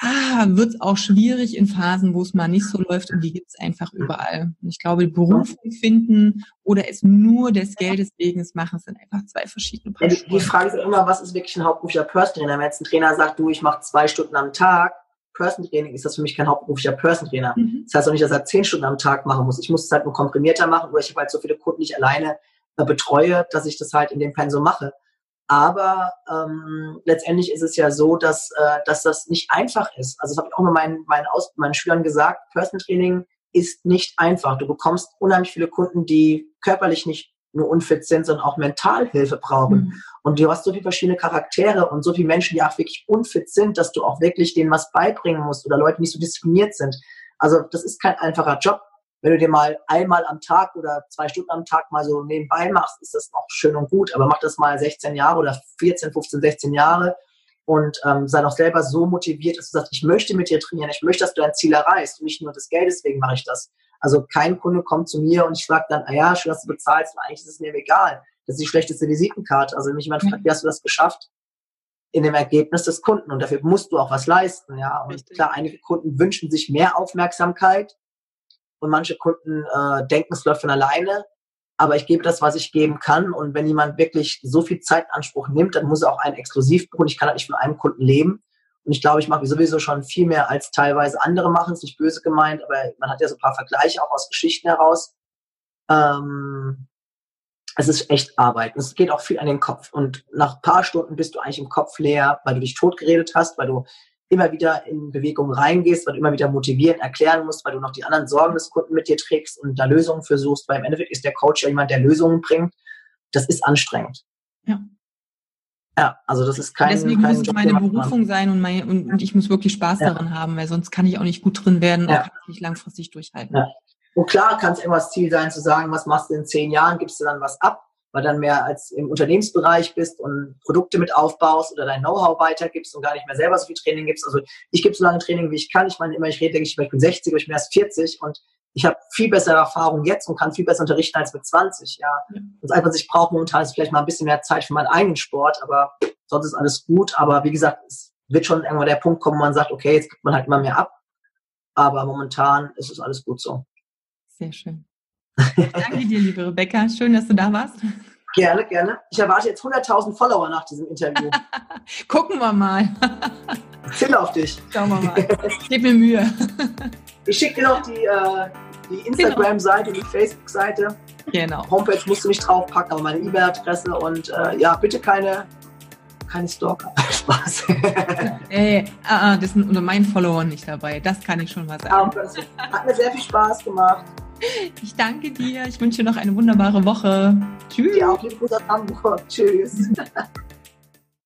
ah, wird es auch schwierig in Phasen, wo es mal nicht so läuft und die gibt es einfach überall. Und ich glaube, Berufung finden oder es nur des Geldes wegen machen, sind einfach zwei verschiedene Paar ja, die, Frage ist immer, was ist wirklich ein hauptberuflicher Person Trainer? Wenn jetzt ein Trainer sagt, du, ich mache zwei Stunden am Tag, Person Training ist das für mich kein hauptberuflicher Person Trainer. Mhm. Das heißt auch nicht, dass er zehn Stunden am Tag machen muss. Ich muss es halt nur komprimierter machen oder ich habe halt so viele Kunden, die ich alleine äh, betreue, dass ich das halt in dem Pensum mache. Aber ähm, letztendlich ist es ja so, dass, äh, dass das nicht einfach ist. Also das habe ich auch mal meinen, meinen, Aus meinen Schülern gesagt, Personal Training ist nicht einfach. Du bekommst unheimlich viele Kunden, die körperlich nicht nur unfit sind, sondern auch Mentalhilfe brauchen. Mhm. Und du hast so viele verschiedene Charaktere und so viele Menschen, die auch wirklich unfit sind, dass du auch wirklich denen was beibringen musst oder Leute nicht so diszipliniert sind. Also das ist kein einfacher Job wenn du dir mal einmal am Tag oder zwei Stunden am Tag mal so nebenbei machst, ist das noch schön und gut. Aber mach das mal 16 Jahre oder 14, 15, 16 Jahre und ähm, sei doch selber so motiviert, dass du sagst, ich möchte mit dir trainieren, ich möchte, dass du dein Ziel erreichst und nicht nur das Geld, deswegen mache ich das. Also kein Kunde kommt zu mir und ich sage dann, ah ja, schön, dass du bezahlst, und eigentlich ist es mir egal. Das ist die schlechteste Visitenkarte. Also wenn mich jemand fragt, wie hast du das geschafft? In dem Ergebnis des Kunden. Und dafür musst du auch was leisten, ja. Und Richtig. klar, einige Kunden wünschen sich mehr Aufmerksamkeit und manche Kunden äh, denken, es läuft von alleine. Aber ich gebe das, was ich geben kann. Und wenn jemand wirklich so viel Zeit in Anspruch nimmt, dann muss er auch einen exklusiv buchen. Ich kann halt nicht von einem Kunden leben. Und ich glaube, ich mache sowieso schon viel mehr als teilweise andere machen. Ist nicht böse gemeint, aber man hat ja so ein paar Vergleiche auch aus Geschichten heraus. Ähm, es ist echt Arbeit. Und es geht auch viel an den Kopf. Und nach ein paar Stunden bist du eigentlich im Kopf leer, weil du dich totgeredet hast, weil du immer wieder in Bewegung reingehst, weil du immer wieder motivieren, erklären musst, weil du noch die anderen Sorgen des Kunden mit dir trägst und da Lösungen versuchst, weil im Endeffekt ist der Coach ja jemand, der Lösungen bringt. Das ist anstrengend. Ja. Ja, also das ist kein. Deswegen kein muss es meine Berufung sein und, mein, und, und, ich muss wirklich Spaß ja. daran haben, weil sonst kann ich auch nicht gut drin werden ja. und kann ich nicht langfristig durchhalten. Ja. Und klar kann es immer das Ziel sein, zu sagen, was machst du in zehn Jahren, gibst du dann was ab weil dann mehr als im Unternehmensbereich bist und Produkte mit aufbaust oder dein Know-how weitergibst und gar nicht mehr selber so viel Training gibst. Also ich gebe so lange Training, wie ich kann. Ich meine immer, ich rede, denke ich, ich bin 60, aber ich bin erst 40 und ich habe viel bessere Erfahrung jetzt und kann viel besser unterrichten als mit 20. Ja. Das einfach, was ich brauche momentan ist vielleicht mal ein bisschen mehr Zeit für meinen eigenen Sport, aber sonst ist alles gut. Aber wie gesagt, es wird schon irgendwann der Punkt kommen, wo man sagt, okay, jetzt gibt man halt immer mehr ab. Aber momentan ist es alles gut so. Sehr schön. Danke dir, liebe Rebecca. Schön, dass du da warst. Gerne, gerne. Ich erwarte jetzt 100.000 Follower nach diesem Interview. Gucken wir mal. Zähl auf dich. Schauen wir mal. Gib mir Mühe. Ich schicke dir noch die, äh, die Instagram-Seite, die Facebook-Seite. Genau. Homepage musst du nicht draufpacken, aber meine E-Mail-Adresse und äh, ja, bitte keine, keine Stalker. Spaß. Ey, uh, das sind unter meinen Followern nicht dabei. Das kann ich schon mal sagen. Hat mir sehr viel Spaß gemacht. Ich danke dir. Ich wünsche dir noch eine wunderbare Woche. Tschüss. Ja, auch Grüße aus Hamburg. Tschüss.